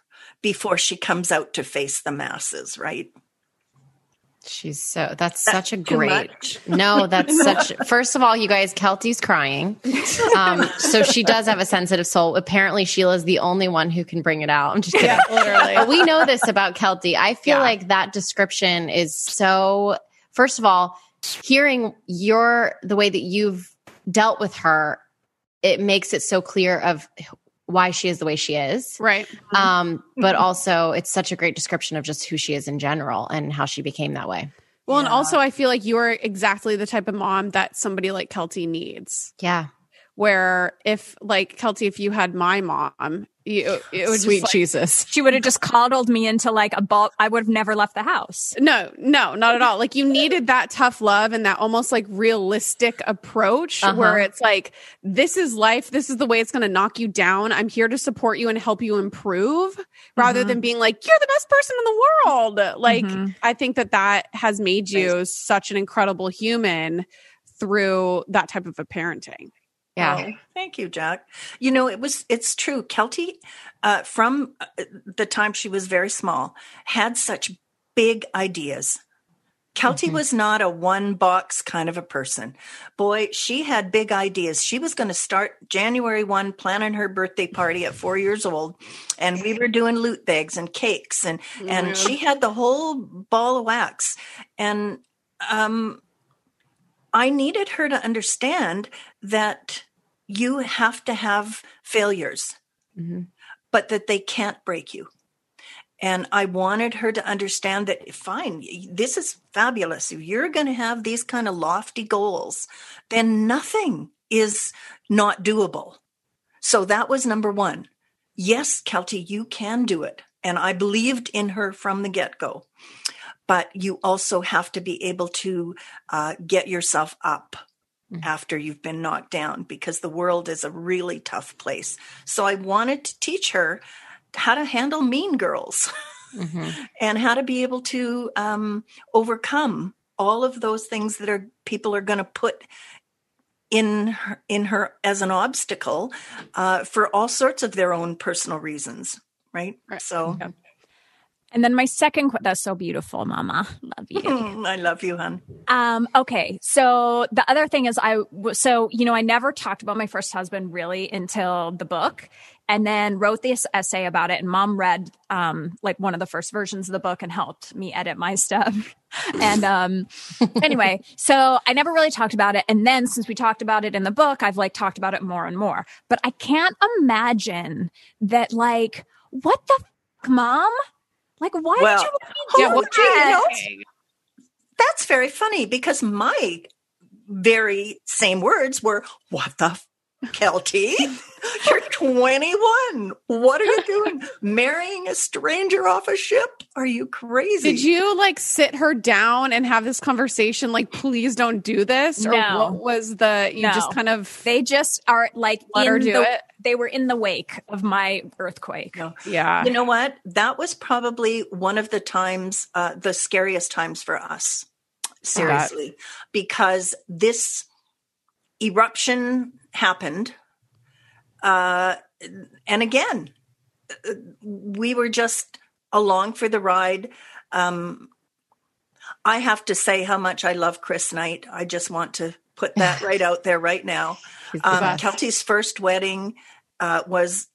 before she comes out to face the masses, right? She's so that's, That's such a great no that's such first of all you guys Keltie's crying. Um so she does have a sensitive soul. Apparently Sheila's the only one who can bring it out. I'm just kidding. Yeah, literally. But we know this about Keltie. I feel Yeah. like that description is so first of all hearing your the way that you've dealt with her it makes it so clear of why she is the way she is Right. um but also it's such a great description of just who she is in general and how she became that way Well, and also I feel like you're exactly the type of mom that somebody like Keltie needs. yeah Where if like Keltie, if you had my mom, you it would Sweet just, like, Jesus. She would have just coddled me into like a ball. I would have never left the house. No, no, not at all. Like you needed that tough love and that almost like realistic approach Uh-huh. where it's like, this is life. This is the way it's going to knock you down. I'm here to support you and help you improve rather Mm-hmm. than being like, you're the best person in the world. Like, I think that that has made you such an incredible human through that type of a parenting. Yeah Oh, thank you, Jac. You know, it was it's true. Keltie, uh, from uh, the time she was very small, had such big ideas. Keltie was not a one box kind of a person. Boy, she had big ideas. She was going to start January 1 planning her birthday party at 4 years old and we were doing loot bags and cakes and and she had the whole ball of wax and um I needed her to understand that you have to have failures, but that they can't break you. And I wanted her to understand that fine, this is fabulous. If you're going to have these kind of lofty goals, then nothing is not doable. So that was number one. Yes, Keltie, you can do it. And I believed in her from the get go. But you also have to be able to uh, get yourself up after you've been knocked down because the world is a really tough place. So I wanted to teach her how to handle mean girls and how to be able to um, overcome all of those things that are people are going to put in her, in her as an obstacle uh, for all sorts of their own personal reasons, right? So And then my second, que- that's so beautiful, Mama. Love you. I love you, hon. Um, okay. So the other thing is I, so, you know, I never talked about my first husband really until the book and then wrote this essay about it. And mom read, um, like one of the first versions of the book and helped me edit my stuff. and, um, anyway, so I never really talked about it. And then since we talked about it in the book, I've like talked about it more and more, but I can't imagine that like, what the f- mom? Like, why well, did you yeah, well, gee, you know, that? that's very funny because my very same words were, "What the Keltie? You're 21. What are you doing? Marrying a stranger off a ship? Are you crazy?" Did you like sit her down and have this conversation? Like, please don't do this, or No. what was the? You No. just kind of they just are like let her do the- it. They were in the wake of my earthquake. No. Yeah. You know what? That was probably one of the times, uh, the scariest times for us. Seriously, because this eruption happened. Uh, and again, we were just along for the ride. Um, I have to say how much I love Chris Knight. I just want to put that right out there right now. Um. Keltie's first wedding uh, was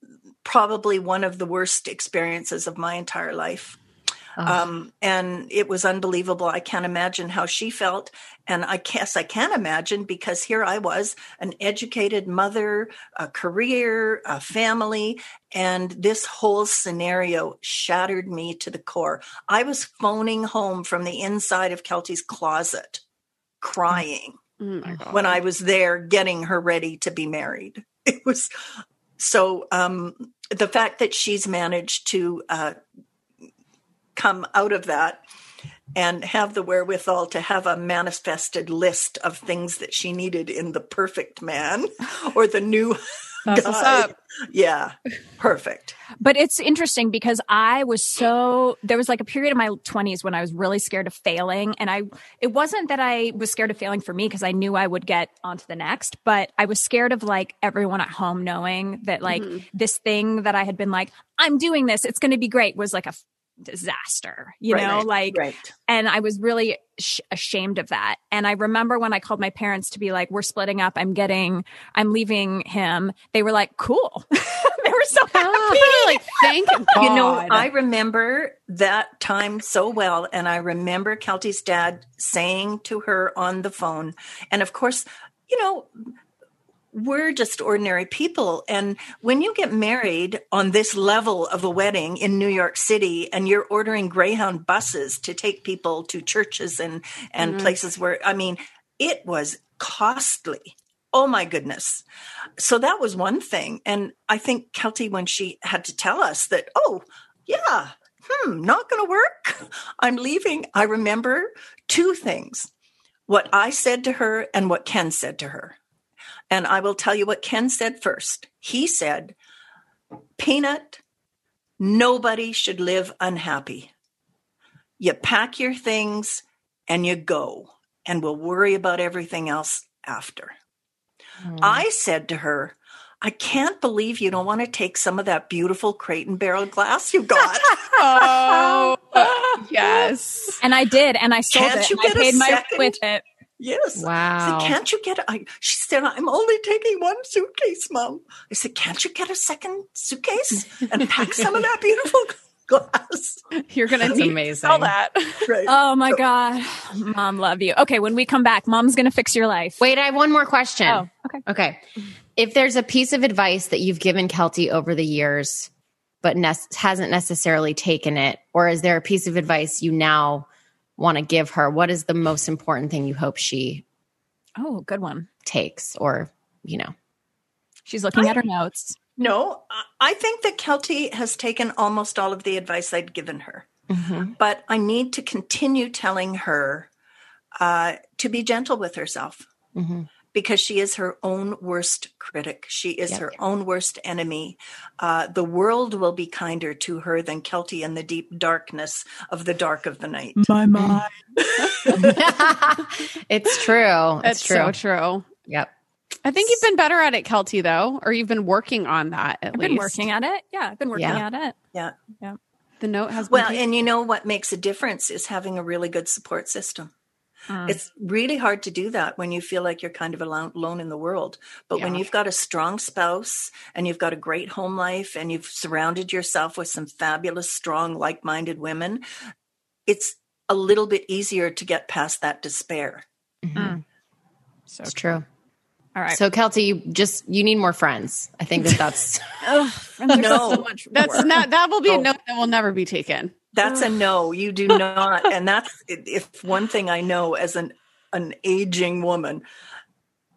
probably one of the worst experiences of my entire life. Um, and it was unbelievable. I can't imagine how she felt. And I guess I can imagine because here I was, an educated mother, a career, a family, and this whole scenario shattered me to the core. I was phoning home from the inside of Keltie's closet, crying Oh when I was there getting her ready to be married. It was so um, the fact that she's managed to uh, come out of that and have the wherewithal to have a manifested list of things that she needed in the perfect man or the new That's what's up. Yeah, perfect. But it's interesting because I was so there was like a period in my 20s when I was really scared of failing and I it wasn't that I was scared of failing for me because I knew I would get onto the next, but I was scared of like everyone at home knowing that like Mhm. this thing that I had been like I'm doing this, it's going to be great was like a disaster, you Right, know, right, like right. and I was really sh- ashamed of that. And I remember when I called my parents to be like, we're splitting up. I'm getting, I'm leaving him. They were like, cool. they were so happy. like, thank God. You know, I remember that time so well. And I remember Keltie's dad saying to her on the phone, and of course, you know, we're just ordinary people. And when you get married on this level of a wedding in New York City and you're ordering Greyhound buses to take people to churches and, and Mhm. places where, I mean, it was costly. Oh my goodness. So that was one thing. And I think Keltie, when she had to tell us that, oh, yeah, hmm, not going to work. I'm leaving. I remember two things what I said to her and what Ken said to her. And I will tell you what Ken said first. He said, Peanut, nobody should live unhappy. You pack your things and you go, and we'll worry about everything else after. Hmm. I said to her, I can't believe you don't want to take some of that beautiful crate and barrel glass you got. oh, yes. And I did. And I sold Can't it. you and get I a paid my second? with it. Yes. Wow. I said, can't you get a, I, she said, I'm only taking one suitcase, Mom. I said, can't you get a second suitcase and pack some of that beautiful glass? You're going to That's need amazing. all that. Right. Oh my God. Mom, love you. Okay. When we come back, mom's going to fix your life. Wait, I have one more question. Oh, okay. Okay. If there's a piece of advice that you've given Keltie over the years, but ne- hasn't necessarily taken it, or is there a piece of advice you now want to give her? What is the most important thing you hope she Oh, good one. takes, or, you know? She's looking at her notes. No, I- I think that Keltie has taken almost all of the advice I'd given her. Mm-hmm. But I need to continue telling her uh, to be gentle with herself Mm-hmm. Because she is her own worst critic. She is Yep. her own worst enemy. Uh, the world will be kinder to her than Keltie in the deep darkness of the dark of the night. My mind. it's true. It's That's true. so true. Yep. I think you've been better at it, Keltie, though, or you've been working on that at I've least. been working at it. Yeah. I've been working Yeah. at it. Yeah. Yeah. The note has been Well, taken. and you know what makes a difference is having a really good support system. Mm. It's really hard to do that when you feel like you're kind of alone, alone in the world. But when you've got a strong spouse and you've got a great home life and you've surrounded yourself with some fabulous, strong, like minded women, it's a little bit easier to get past that despair. Mm. So It's true. All right. So, Keltie, you just you need more friends. I think that that's Ugh, friends are No. so much That's work. not, that will be a Oh. note that will never be taken. That's a no. You do not. and that's if one thing I know as an an aging woman,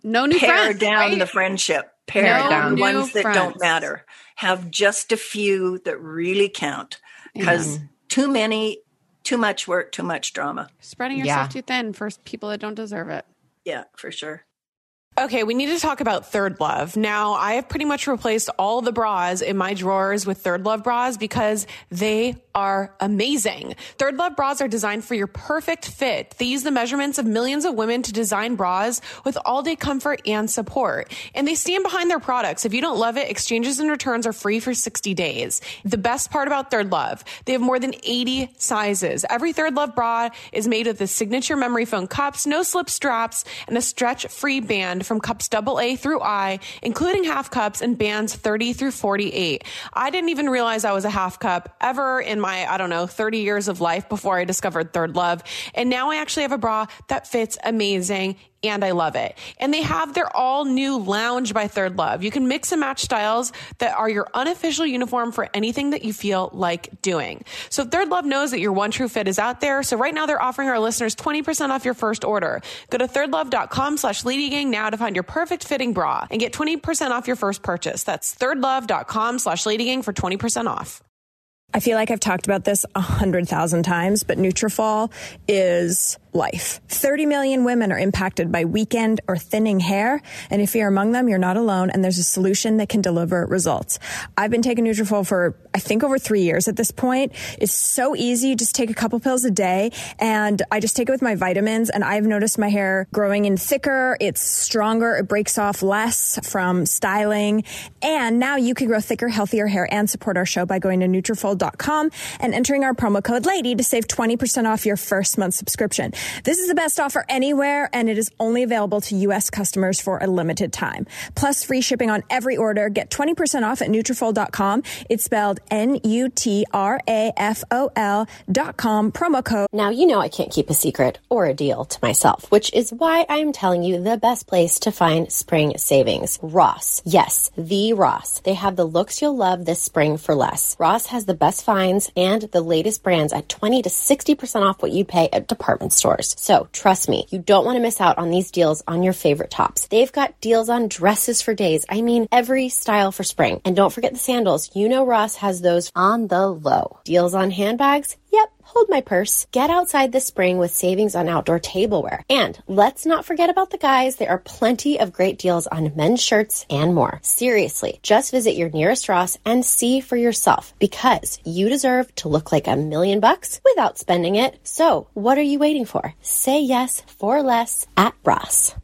No new pare friends. down right? the friendship. Pare No down the new ones that friends. don't matter. Have just a few that really count. Because too many, too much work, too much drama. Spreading yourself Yeah. too thin for people that don't deserve it. Yeah, for sure. Okay, we need to talk about ThirdLove. Now, I have pretty much replaced all the bras in my drawers with ThirdLove bras because they are amazing. ThirdLove bras are designed for your perfect fit. They use the measurements of millions of women to design bras with all day comfort and support. And they stand behind their products. If you don't love it, exchanges and returns are free for 60 days. The best part about ThirdLove, they have more than 80 sizes. Every ThirdLove bra is made with the signature memory foam cups, no slip straps, and a stretch free band from cups AA through I, including half cups and bands 30 through 48. I didn't even realize I was a half cup ever in my, I don't know, 30 years of life before I discovered ThirdLove. And now I actually have a bra that fits amazing and I love it. And they have their all new lounge by ThirdLove. You can mix and match styles that are your unofficial uniform for anything that you feel like doing. So ThirdLove knows that your one true fit is out there. So right now they're offering our listeners 20% off your first order. Go to thirdlove.com slash ladygang now to find your perfect fitting bra and get 20% off your first purchase. That's thirdlove.com slash ladygang for 20% off. I feel like I've talked about this a hundred thousand times, but Nutrafol is life. 30 million women are impacted by weekend or thinning hair. And if you're among them, you're not alone. And there's a solution that can deliver results. I've been taking Nutrafol for, I think, over three years at this point. It's so easy. You just take a couple pills a day and I just take it with my vitamins. And I've noticed my hair growing in thicker. It's stronger. It breaks off less from styling. And now you can grow thicker, healthier hair and support our show by going to Nutrafol.com and entering our promo code LADY to save 20% off your first month subscription. This is the best offer anywhere and it is only available to U.S. customers for a limited time. Plus free shipping on every order. Get 20% off at Nutrafol.com. It's spelled N-U-T-R-A-F-O-L dot com promo code. Now, you know I can't keep a secret or a deal to myself, which is why I'm telling you the best place to find spring savings. Ross. Yes, the Ross. They have the looks you'll love this spring for less. Ross has the best finds and the latest brands at 20 to 60% off what you pay at department stores. So trust me, you don't want to miss out on these deals on your favorite tops. They've got deals on dresses for days. I mean, every style for spring. And don't forget the sandals. You know Ross has those on the low. Deals on handbags? Yep, hold my purse. Get outside this spring with savings on outdoor tableware. And let's not forget about the guys. There are plenty of great deals on men's shirts and more. Seriously, just visit your nearest Ross and see for yourself because you deserve to look like a million bucks without spending it. So what are you waiting for? Say yes for less at Ross.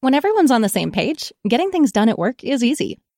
When everyone's on the same page, getting things done at work is easy.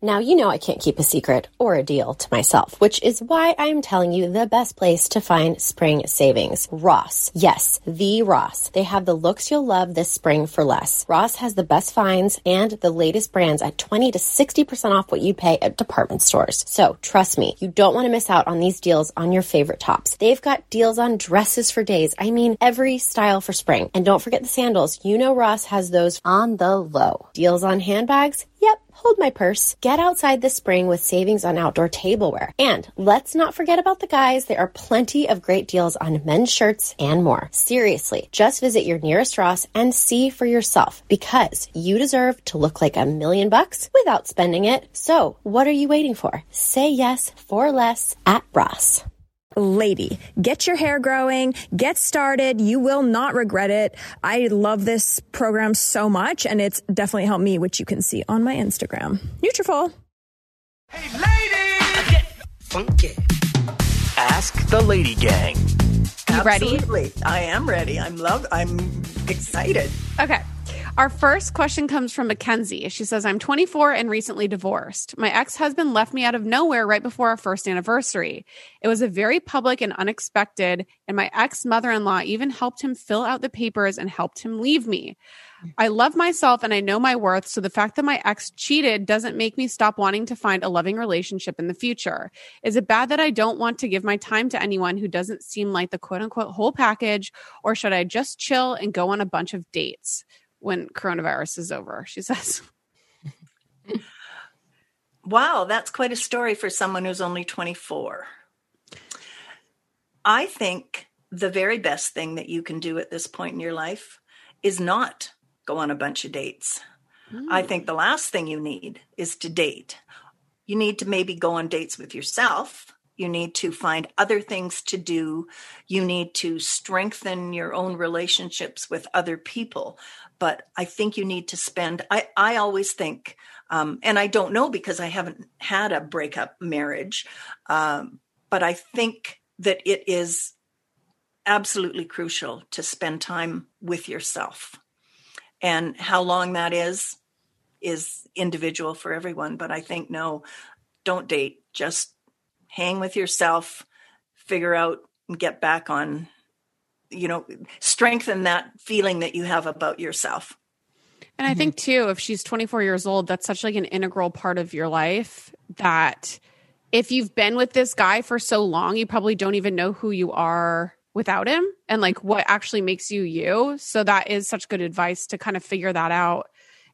Now, you know I can't keep a secret or a deal to myself, which is why I'm telling you the best place to find spring savings. Ross. Yes, the Ross. They have the looks you'll love this spring for less. Ross has the best finds and the latest brands at 20 to 60% off what you pay at department stores. So trust me, you don't want to miss out on these deals on your favorite tops. They've got deals on dresses for days. I mean, every style for spring. And don't forget the sandals. You know Ross has those on the low. Deals on handbags? Yep, hold my purse. Get outside this spring with savings on outdoor tableware. And let's not forget about the guys. There are plenty of great deals on men's shirts and more. Seriously, just visit your nearest Ross and see for yourself because you deserve to look like a million bucks without spending it. So what are you waiting for? Say yes for less at Ross lady. Get your hair growing, get started. You will not regret it. I love this program so much and it's definitely helped me, which you can see on my Instagram. Nutrafol. Hey ladies! Get funky. Ask the Lady Gang. You ready? Absolutely. I am ready. I'm love I'm excited. Okay. Our first question comes from Mackenzie. She says, I'm 24 and recently divorced. My ex husband left me out of nowhere right before our first anniversary. It was a very public and unexpected, and my ex mother in law even helped him fill out the papers and helped him leave me. I love myself and I know my worth, so the fact that my ex cheated doesn't make me stop wanting to find a loving relationship in the future. Is it bad that I don't want to give my time to anyone who doesn't seem like the quote unquote whole package, or should I just chill and go on a bunch of dates? When coronavirus is over, she says. Wow, that's quite a story for someone who's only 24. I think the very best thing that you can do at this point in your life is not go on a bunch of dates. Mm. I think the last thing you need is to date. You need to maybe go on dates with yourself. You need to find other things to do. You need to strengthen your own relationships with other people but I think you need to spend. I I always think, um, and I don't know because I haven't had a breakup marriage, um, but I think that it is absolutely crucial to spend time with yourself, and how long that is is individual for everyone. But I think no, don't date. Just hang with yourself, figure out and get back on you know strengthen that feeling that you have about yourself and i mm-hmm. think too if she's 24 years old that's such like an integral part of your life that if you've been with this guy for so long you probably don't even know who you are without him and like what actually makes you you so that is such good advice to kind of figure that out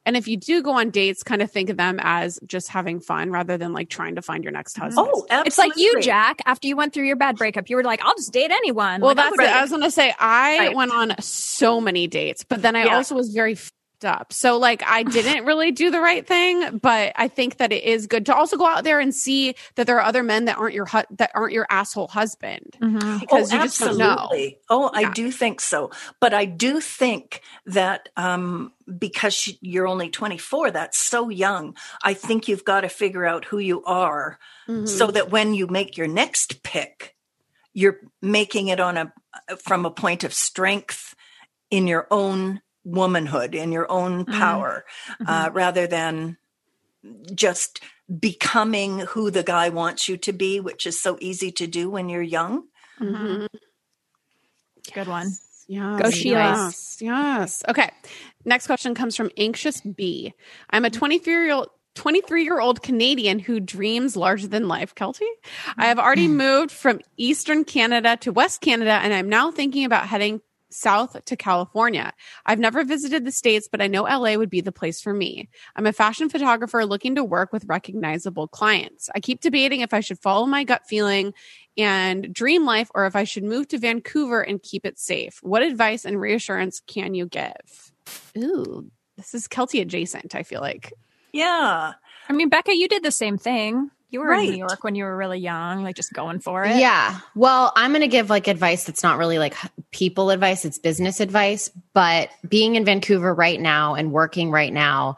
And if you do go on dates, kind of think of them as just having fun rather than like trying to find your next mm-hmm. husband. Oh, absolutely. It's like you, Jac. After you went through your bad breakup, you were like, "I'll just date anyone." Well, Like, that's it. I was going to say, I Right. went on so many dates, but then I Yeah. also was very fed up. So, like, I didn't really do the right thing, but I think that it is good to also go out there and see that there are other men that aren't your hu- that aren't your asshole husband because oh, you just don't know. absolutely. Oh, I Yeah. do think so. But I do think that um, because you're only 24, that's so young. I think you've got to figure out who you are Mm-hmm. so that when you make your next pick, you're making it on a from a point of strength in your own womanhood, in your own Mm-hmm. power, uh, rather than just becoming who the guy wants you to be, which is so easy to do when you're young. Mhm. Good one. Yes, Go Sheila. Yes, yes. Okay. Next question comes from Anxious B. I'm a 23 year old. 23 year old Canadian who dreams larger than life, Keltie. I have already moved from Eastern Canada to West Canada, and I'm now thinking about heading south to California. I've never visited the States, but I know LA would be the place for me. I'm a fashion photographer looking to work with recognizable clients. I keep debating if I should follow my gut feeling and dream life or if I should move to Vancouver and keep it safe. What advice and reassurance can you give? Ooh, this is Keltie adjacent, I feel like. Yeah. I mean, Becca, you did the same thing. You were in New York when you were really young, like just going for it. Yeah. Well, I'm going to give like advice that's not really like people advice, it's business advice. But being in Vancouver right now and working right now,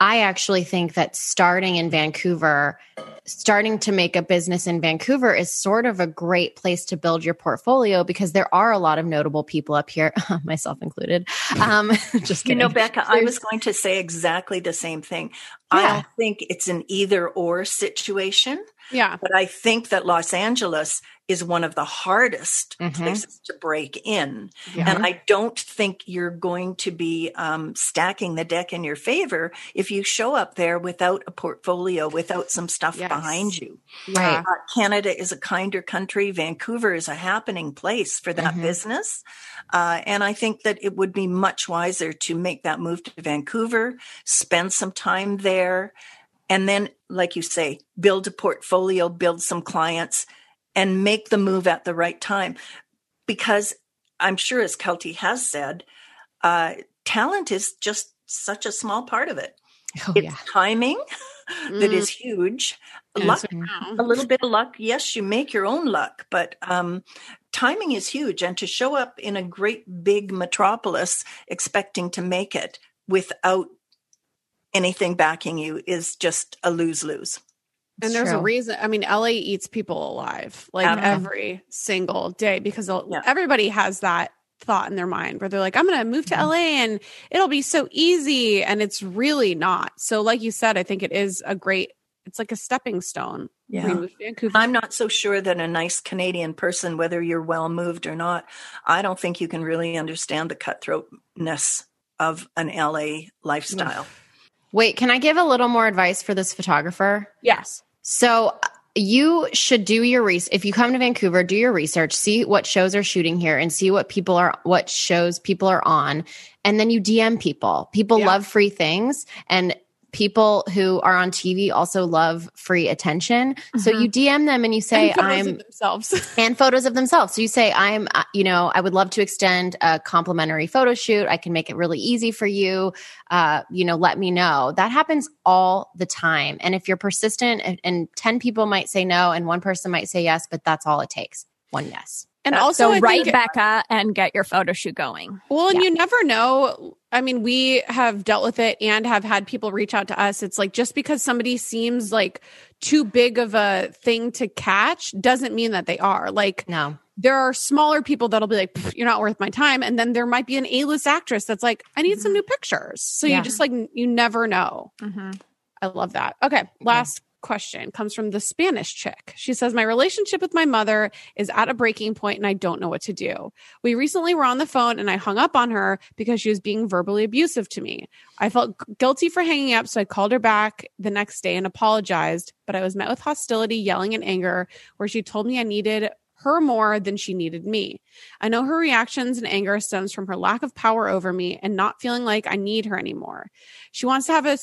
I actually think that starting in Vancouver, starting to make a business in Vancouver is sort of a great place to build your portfolio because there are a lot of notable people up here, myself included. Um, just You kidding. know, Becca, I was going to say exactly the same thing. I don't think it's an either or situation. Yeah. But I think that Los Angeles is one of the hardest places to break in. Yeah. And I don't think you're going to be um, stacking the deck in your favor if you show up there without a portfolio, without some stuff behind you. Right. Uh, Canada is a kinder country. Vancouver is a happening place for that business. Uh, and I think that it would be much wiser to make that move to Vancouver, spend some time there, and then, like you say, build a portfolio, build some clients, and make the move at the right time. Because I'm sure, as Keltie has said, uh, talent is just such a small part of it. Oh, it's yeah. timing that Mm. is huge. Yes, luck, I a little bit of luck. Yes, you make your own luck, but um, timing is huge. And to show up in a great big metropolis expecting to make it without anything backing you is just a lose lose. And there's a reason. I mean, LA eats people alive like Absolutely. every single day because they'll- everybody has that thought in their mind where they're like, I'm going to move to Mm-hmm. LA and it'll be so easy. And it's really not. So, like you said, I think it is a great, it's like a stepping stone. when you move to Vancouver. I'm not so sure that a nice Canadian person, whether you're well moved or not, I don't think you can really understand the cutthroatness of an LA lifestyle. Wait, can I give a little more advice for this photographer? Yes. So you should do your research. If you come to Vancouver, do your research, see what shows are shooting here and see what people are, what shows people are on. And then you DM people. People love free things and people who are on TV also love free attention. So you DM them and you say, Mm-hmm. And I'm of themselves. and photos of themselves. So you say, I'm, uh, you know, I would love to extend a complimentary photo shoot. I can make it really easy for you. Uh, you know, let me know. That happens all the time. And if you're persistent and, and 10 people might say no and one person might say yes, but that's all it takes. One yes. And That's- also, so write Becca and get your photo shoot going. Well, and you never know. I mean, we have dealt with it and have had people reach out to us. It's like just because somebody seems like too big of a thing to catch doesn't mean that they are. Like, no. There are smaller people that'll be like, you're not worth my time. And then there might be an A list actress that's like, I need some new pictures. So Yeah. you just like, you never know. Mm-hmm. I love that. Okay. Last question comes from the Spanish chick. She says, My relationship with my mother is at a breaking point and I don't know what to do. We recently were on the phone and I hung up on her because she was being verbally abusive to me. I felt guilty for hanging up, so I called her back the next day and apologized, but I was met with hostility, yelling, and anger, where she told me I needed her more than she needed me. I know her reactions and anger stems from her lack of power over me and not feeling like I need her anymore. She wants to have a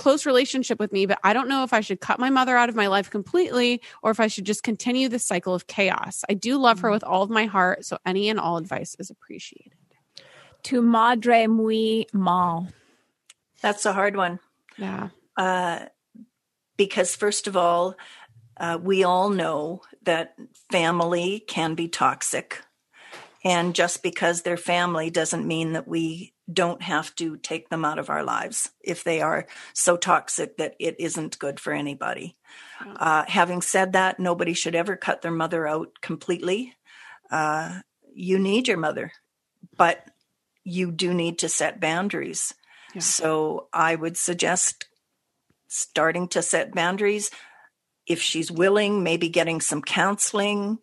close relationship with me, but I don't know if I should cut my mother out of my life completely or if I should just continue this cycle of chaos. I do love her with all of my heart, so any and all advice is appreciated. To madre muy mal. That's a hard one. Yeah. Uh, because, first of all, uh, we all know that family can be toxic. And just because they're family doesn't mean that we don't have to take them out of our lives if they are so toxic that it isn't good for anybody. Uh, having said that, nobody should ever cut their mother out completely. Uh, you need your mother, but you do need to set boundaries. Yeah. So I would suggest starting to set boundaries. If she's willing, maybe getting some counseling,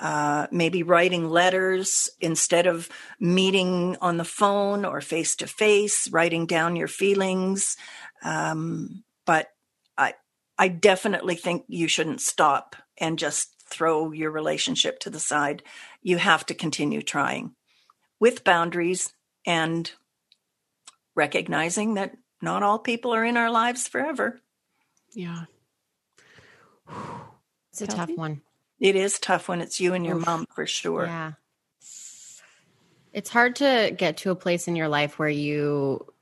uh, maybe writing letters instead of meeting on the phone or face to face, writing down your feelings. Um, but I, I definitely think you shouldn't stop and just throw your relationship to the side. You have to continue trying with boundaries and recognizing that not all people are in our lives forever. Yeah. It's a tough one. It is tough when it's you and your Oof. mom for sure. Yeah. It's hard to get to a place in your life where you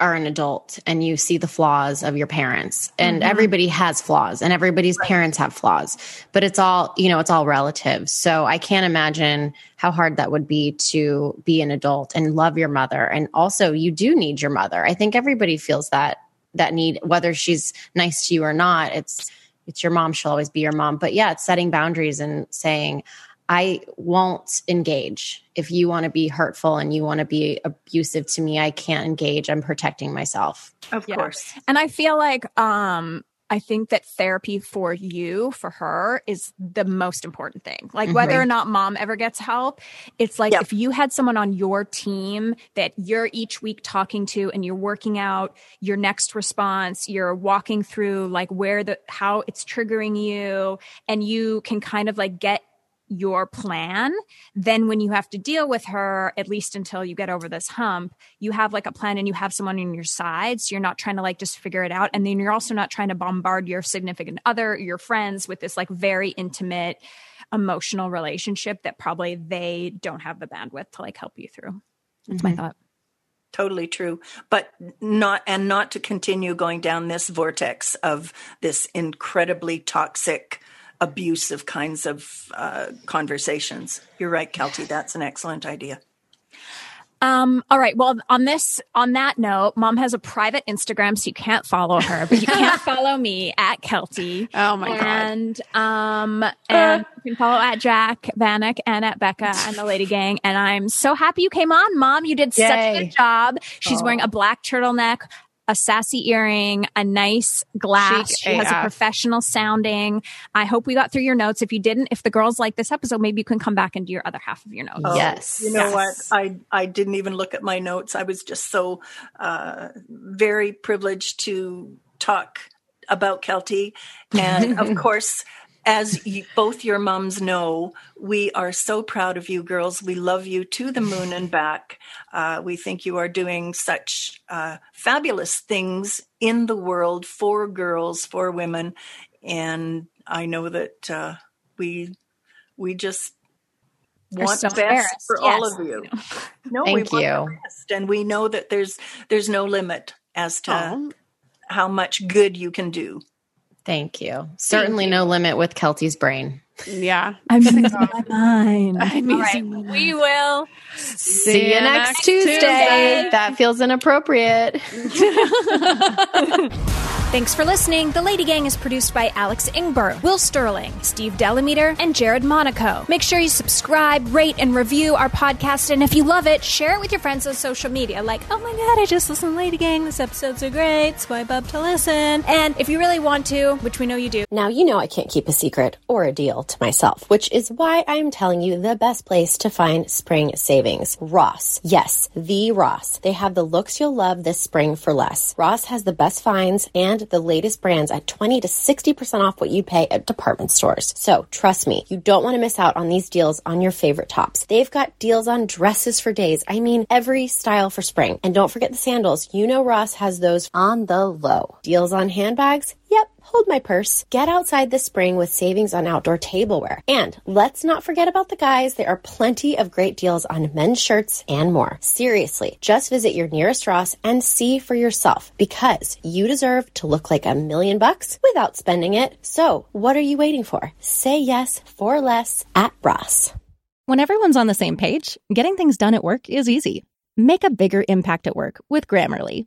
are an adult and you see the flaws of your parents and mm-hmm. everybody has flaws and everybody's right. parents have flaws but it's all you know it's all relative so i can't imagine how hard that would be to be an adult and love your mother and also you do need your mother i think everybody feels that that need whether she's nice to you or not it's it's your mom she'll always be your mom. But yeah it's setting boundaries and saying i won't engage. If you want to be hurtful and you want to be abusive to me i can't engage. I'm protecting myself. Of yeah. course. And i feel like um I think that therapy for you, for her, is the most important thing. Like mm-hmm. whether or not mom ever gets help, it's like yep. if you had someone on your team that you're each week talking to and you're working out your next response, you're walking through like where the, how it's triggering you, and you can kind of like get your plan, then when you have to deal with her, at least until you get over this hump, you have like a plan and you have someone on your side. So you're not trying to like just figure it out. And then you're also not trying to bombard your significant other, your friends with this like very intimate emotional relationship that probably they don't have the bandwidth to like help you through. That's mm-hmm. my thought totally true but not and not to continue going down this vortex of this incredibly toxic abusive kinds of uh, conversations. You're right, Keltie. That's an excellent idea. Um, all right. Well, on this, on that note, mom has a private Instagram, so you can't follow her, but you can follow me at Keltie. Oh my and, god. Um, and uh. you can follow at Jac Vanek and at Becca and the Lady Gang. And I'm so happy you came on, mom. You did Yay. such a good job. She's oh. wearing a black turtleneck a sassy earring, a nice glass. Chic she AF. has a professional sounding. I hope we got through your notes. If you didn't, if the girls like this episode, maybe you can come back and do your other half of your notes. Oh, yes. You know yes. what? I I didn't even look at my notes. I was just so uh, very privileged to talk about Keltie, and of course as you, both your moms know, we are so proud of you girls. We love you to the moon and back. Uh, we think you are doing such uh, fabulous things in the world for girls, for women, and I know that uh, we we just want so best for yes. all of you. No, Thank we want you. best, and we know that there's there's no limit as to oh. how much good you can do. Thank you. Certainly Thank you. no limit with Keltie's brain. Yeah. I'm using my mind. I'm right. We will see, see you next, next Tuesday. Tuesday. That feels inappropriate. Thanks for listening. The Lady Gang is produced by Alex Ingber, Will Sterling, Steve Delameter, and Jared Monaco. Make sure you subscribe, rate, and review our podcast. And if you love it, share it with your friends on social media. Like, oh my God, I just listened to Lady Gang. This episode's so great. Swipe up to listen. And if you really want to, which we know you do. Now, you know I can't keep a secret or a deal to myself, which is why I am telling you the best place to find spring savings Ross. Yes, the Ross. They have the looks you'll love this spring for less. Ross has the best finds and the latest brands at 20 to 60% off what you pay at department stores. So trust me, you don't want to miss out on these deals on your favorite tops. They've got deals on dresses for days. I mean, every style for spring. And don't forget the sandals. You know Ross has those on the low. Deals on handbags? Yep, hold my purse. Get outside this spring with savings on outdoor tableware. And let's not forget about the guys. There are plenty of great deals on men's shirts and more. Seriously, just visit your nearest Ross and see for yourself because you deserve to look like a million bucks without spending it. So, what are you waiting for? Say yes for less at Ross. When everyone's on the same page, getting things done at work is easy. Make a bigger impact at work with Grammarly.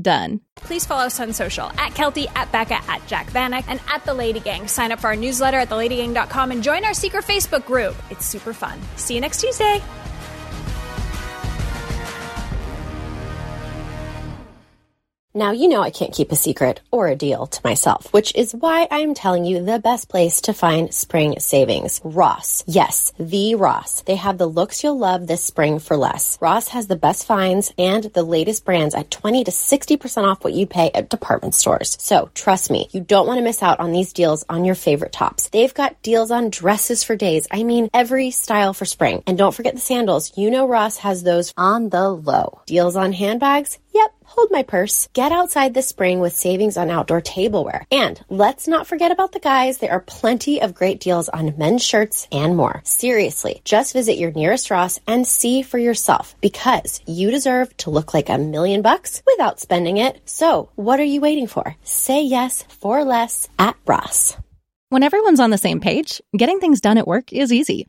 done. Please follow us on social at Keltie, at Becca, at Jac Vanek, and at The Lady Gang. Sign up for our newsletter at theladygang.com and join our secret Facebook group. It's super fun. See you next Tuesday. Now, you know I can't keep a secret or a deal to myself, which is why I'm telling you the best place to find spring savings. Ross. Yes, the Ross. They have the looks you'll love this spring for less. Ross has the best finds and the latest brands at 20 to 60% off what you pay at department stores. So trust me, you don't want to miss out on these deals on your favorite tops. They've got deals on dresses for days. I mean, every style for spring. And don't forget the sandals. You know Ross has those on the low. Deals on handbags? Yep, hold my purse. Get outside this spring with savings on outdoor tableware. And let's not forget about the guys. There are plenty of great deals on men's shirts and more. Seriously, just visit your nearest Ross and see for yourself because you deserve to look like a million bucks without spending it. So what are you waiting for? Say yes for less at Ross. When everyone's on the same page, getting things done at work is easy.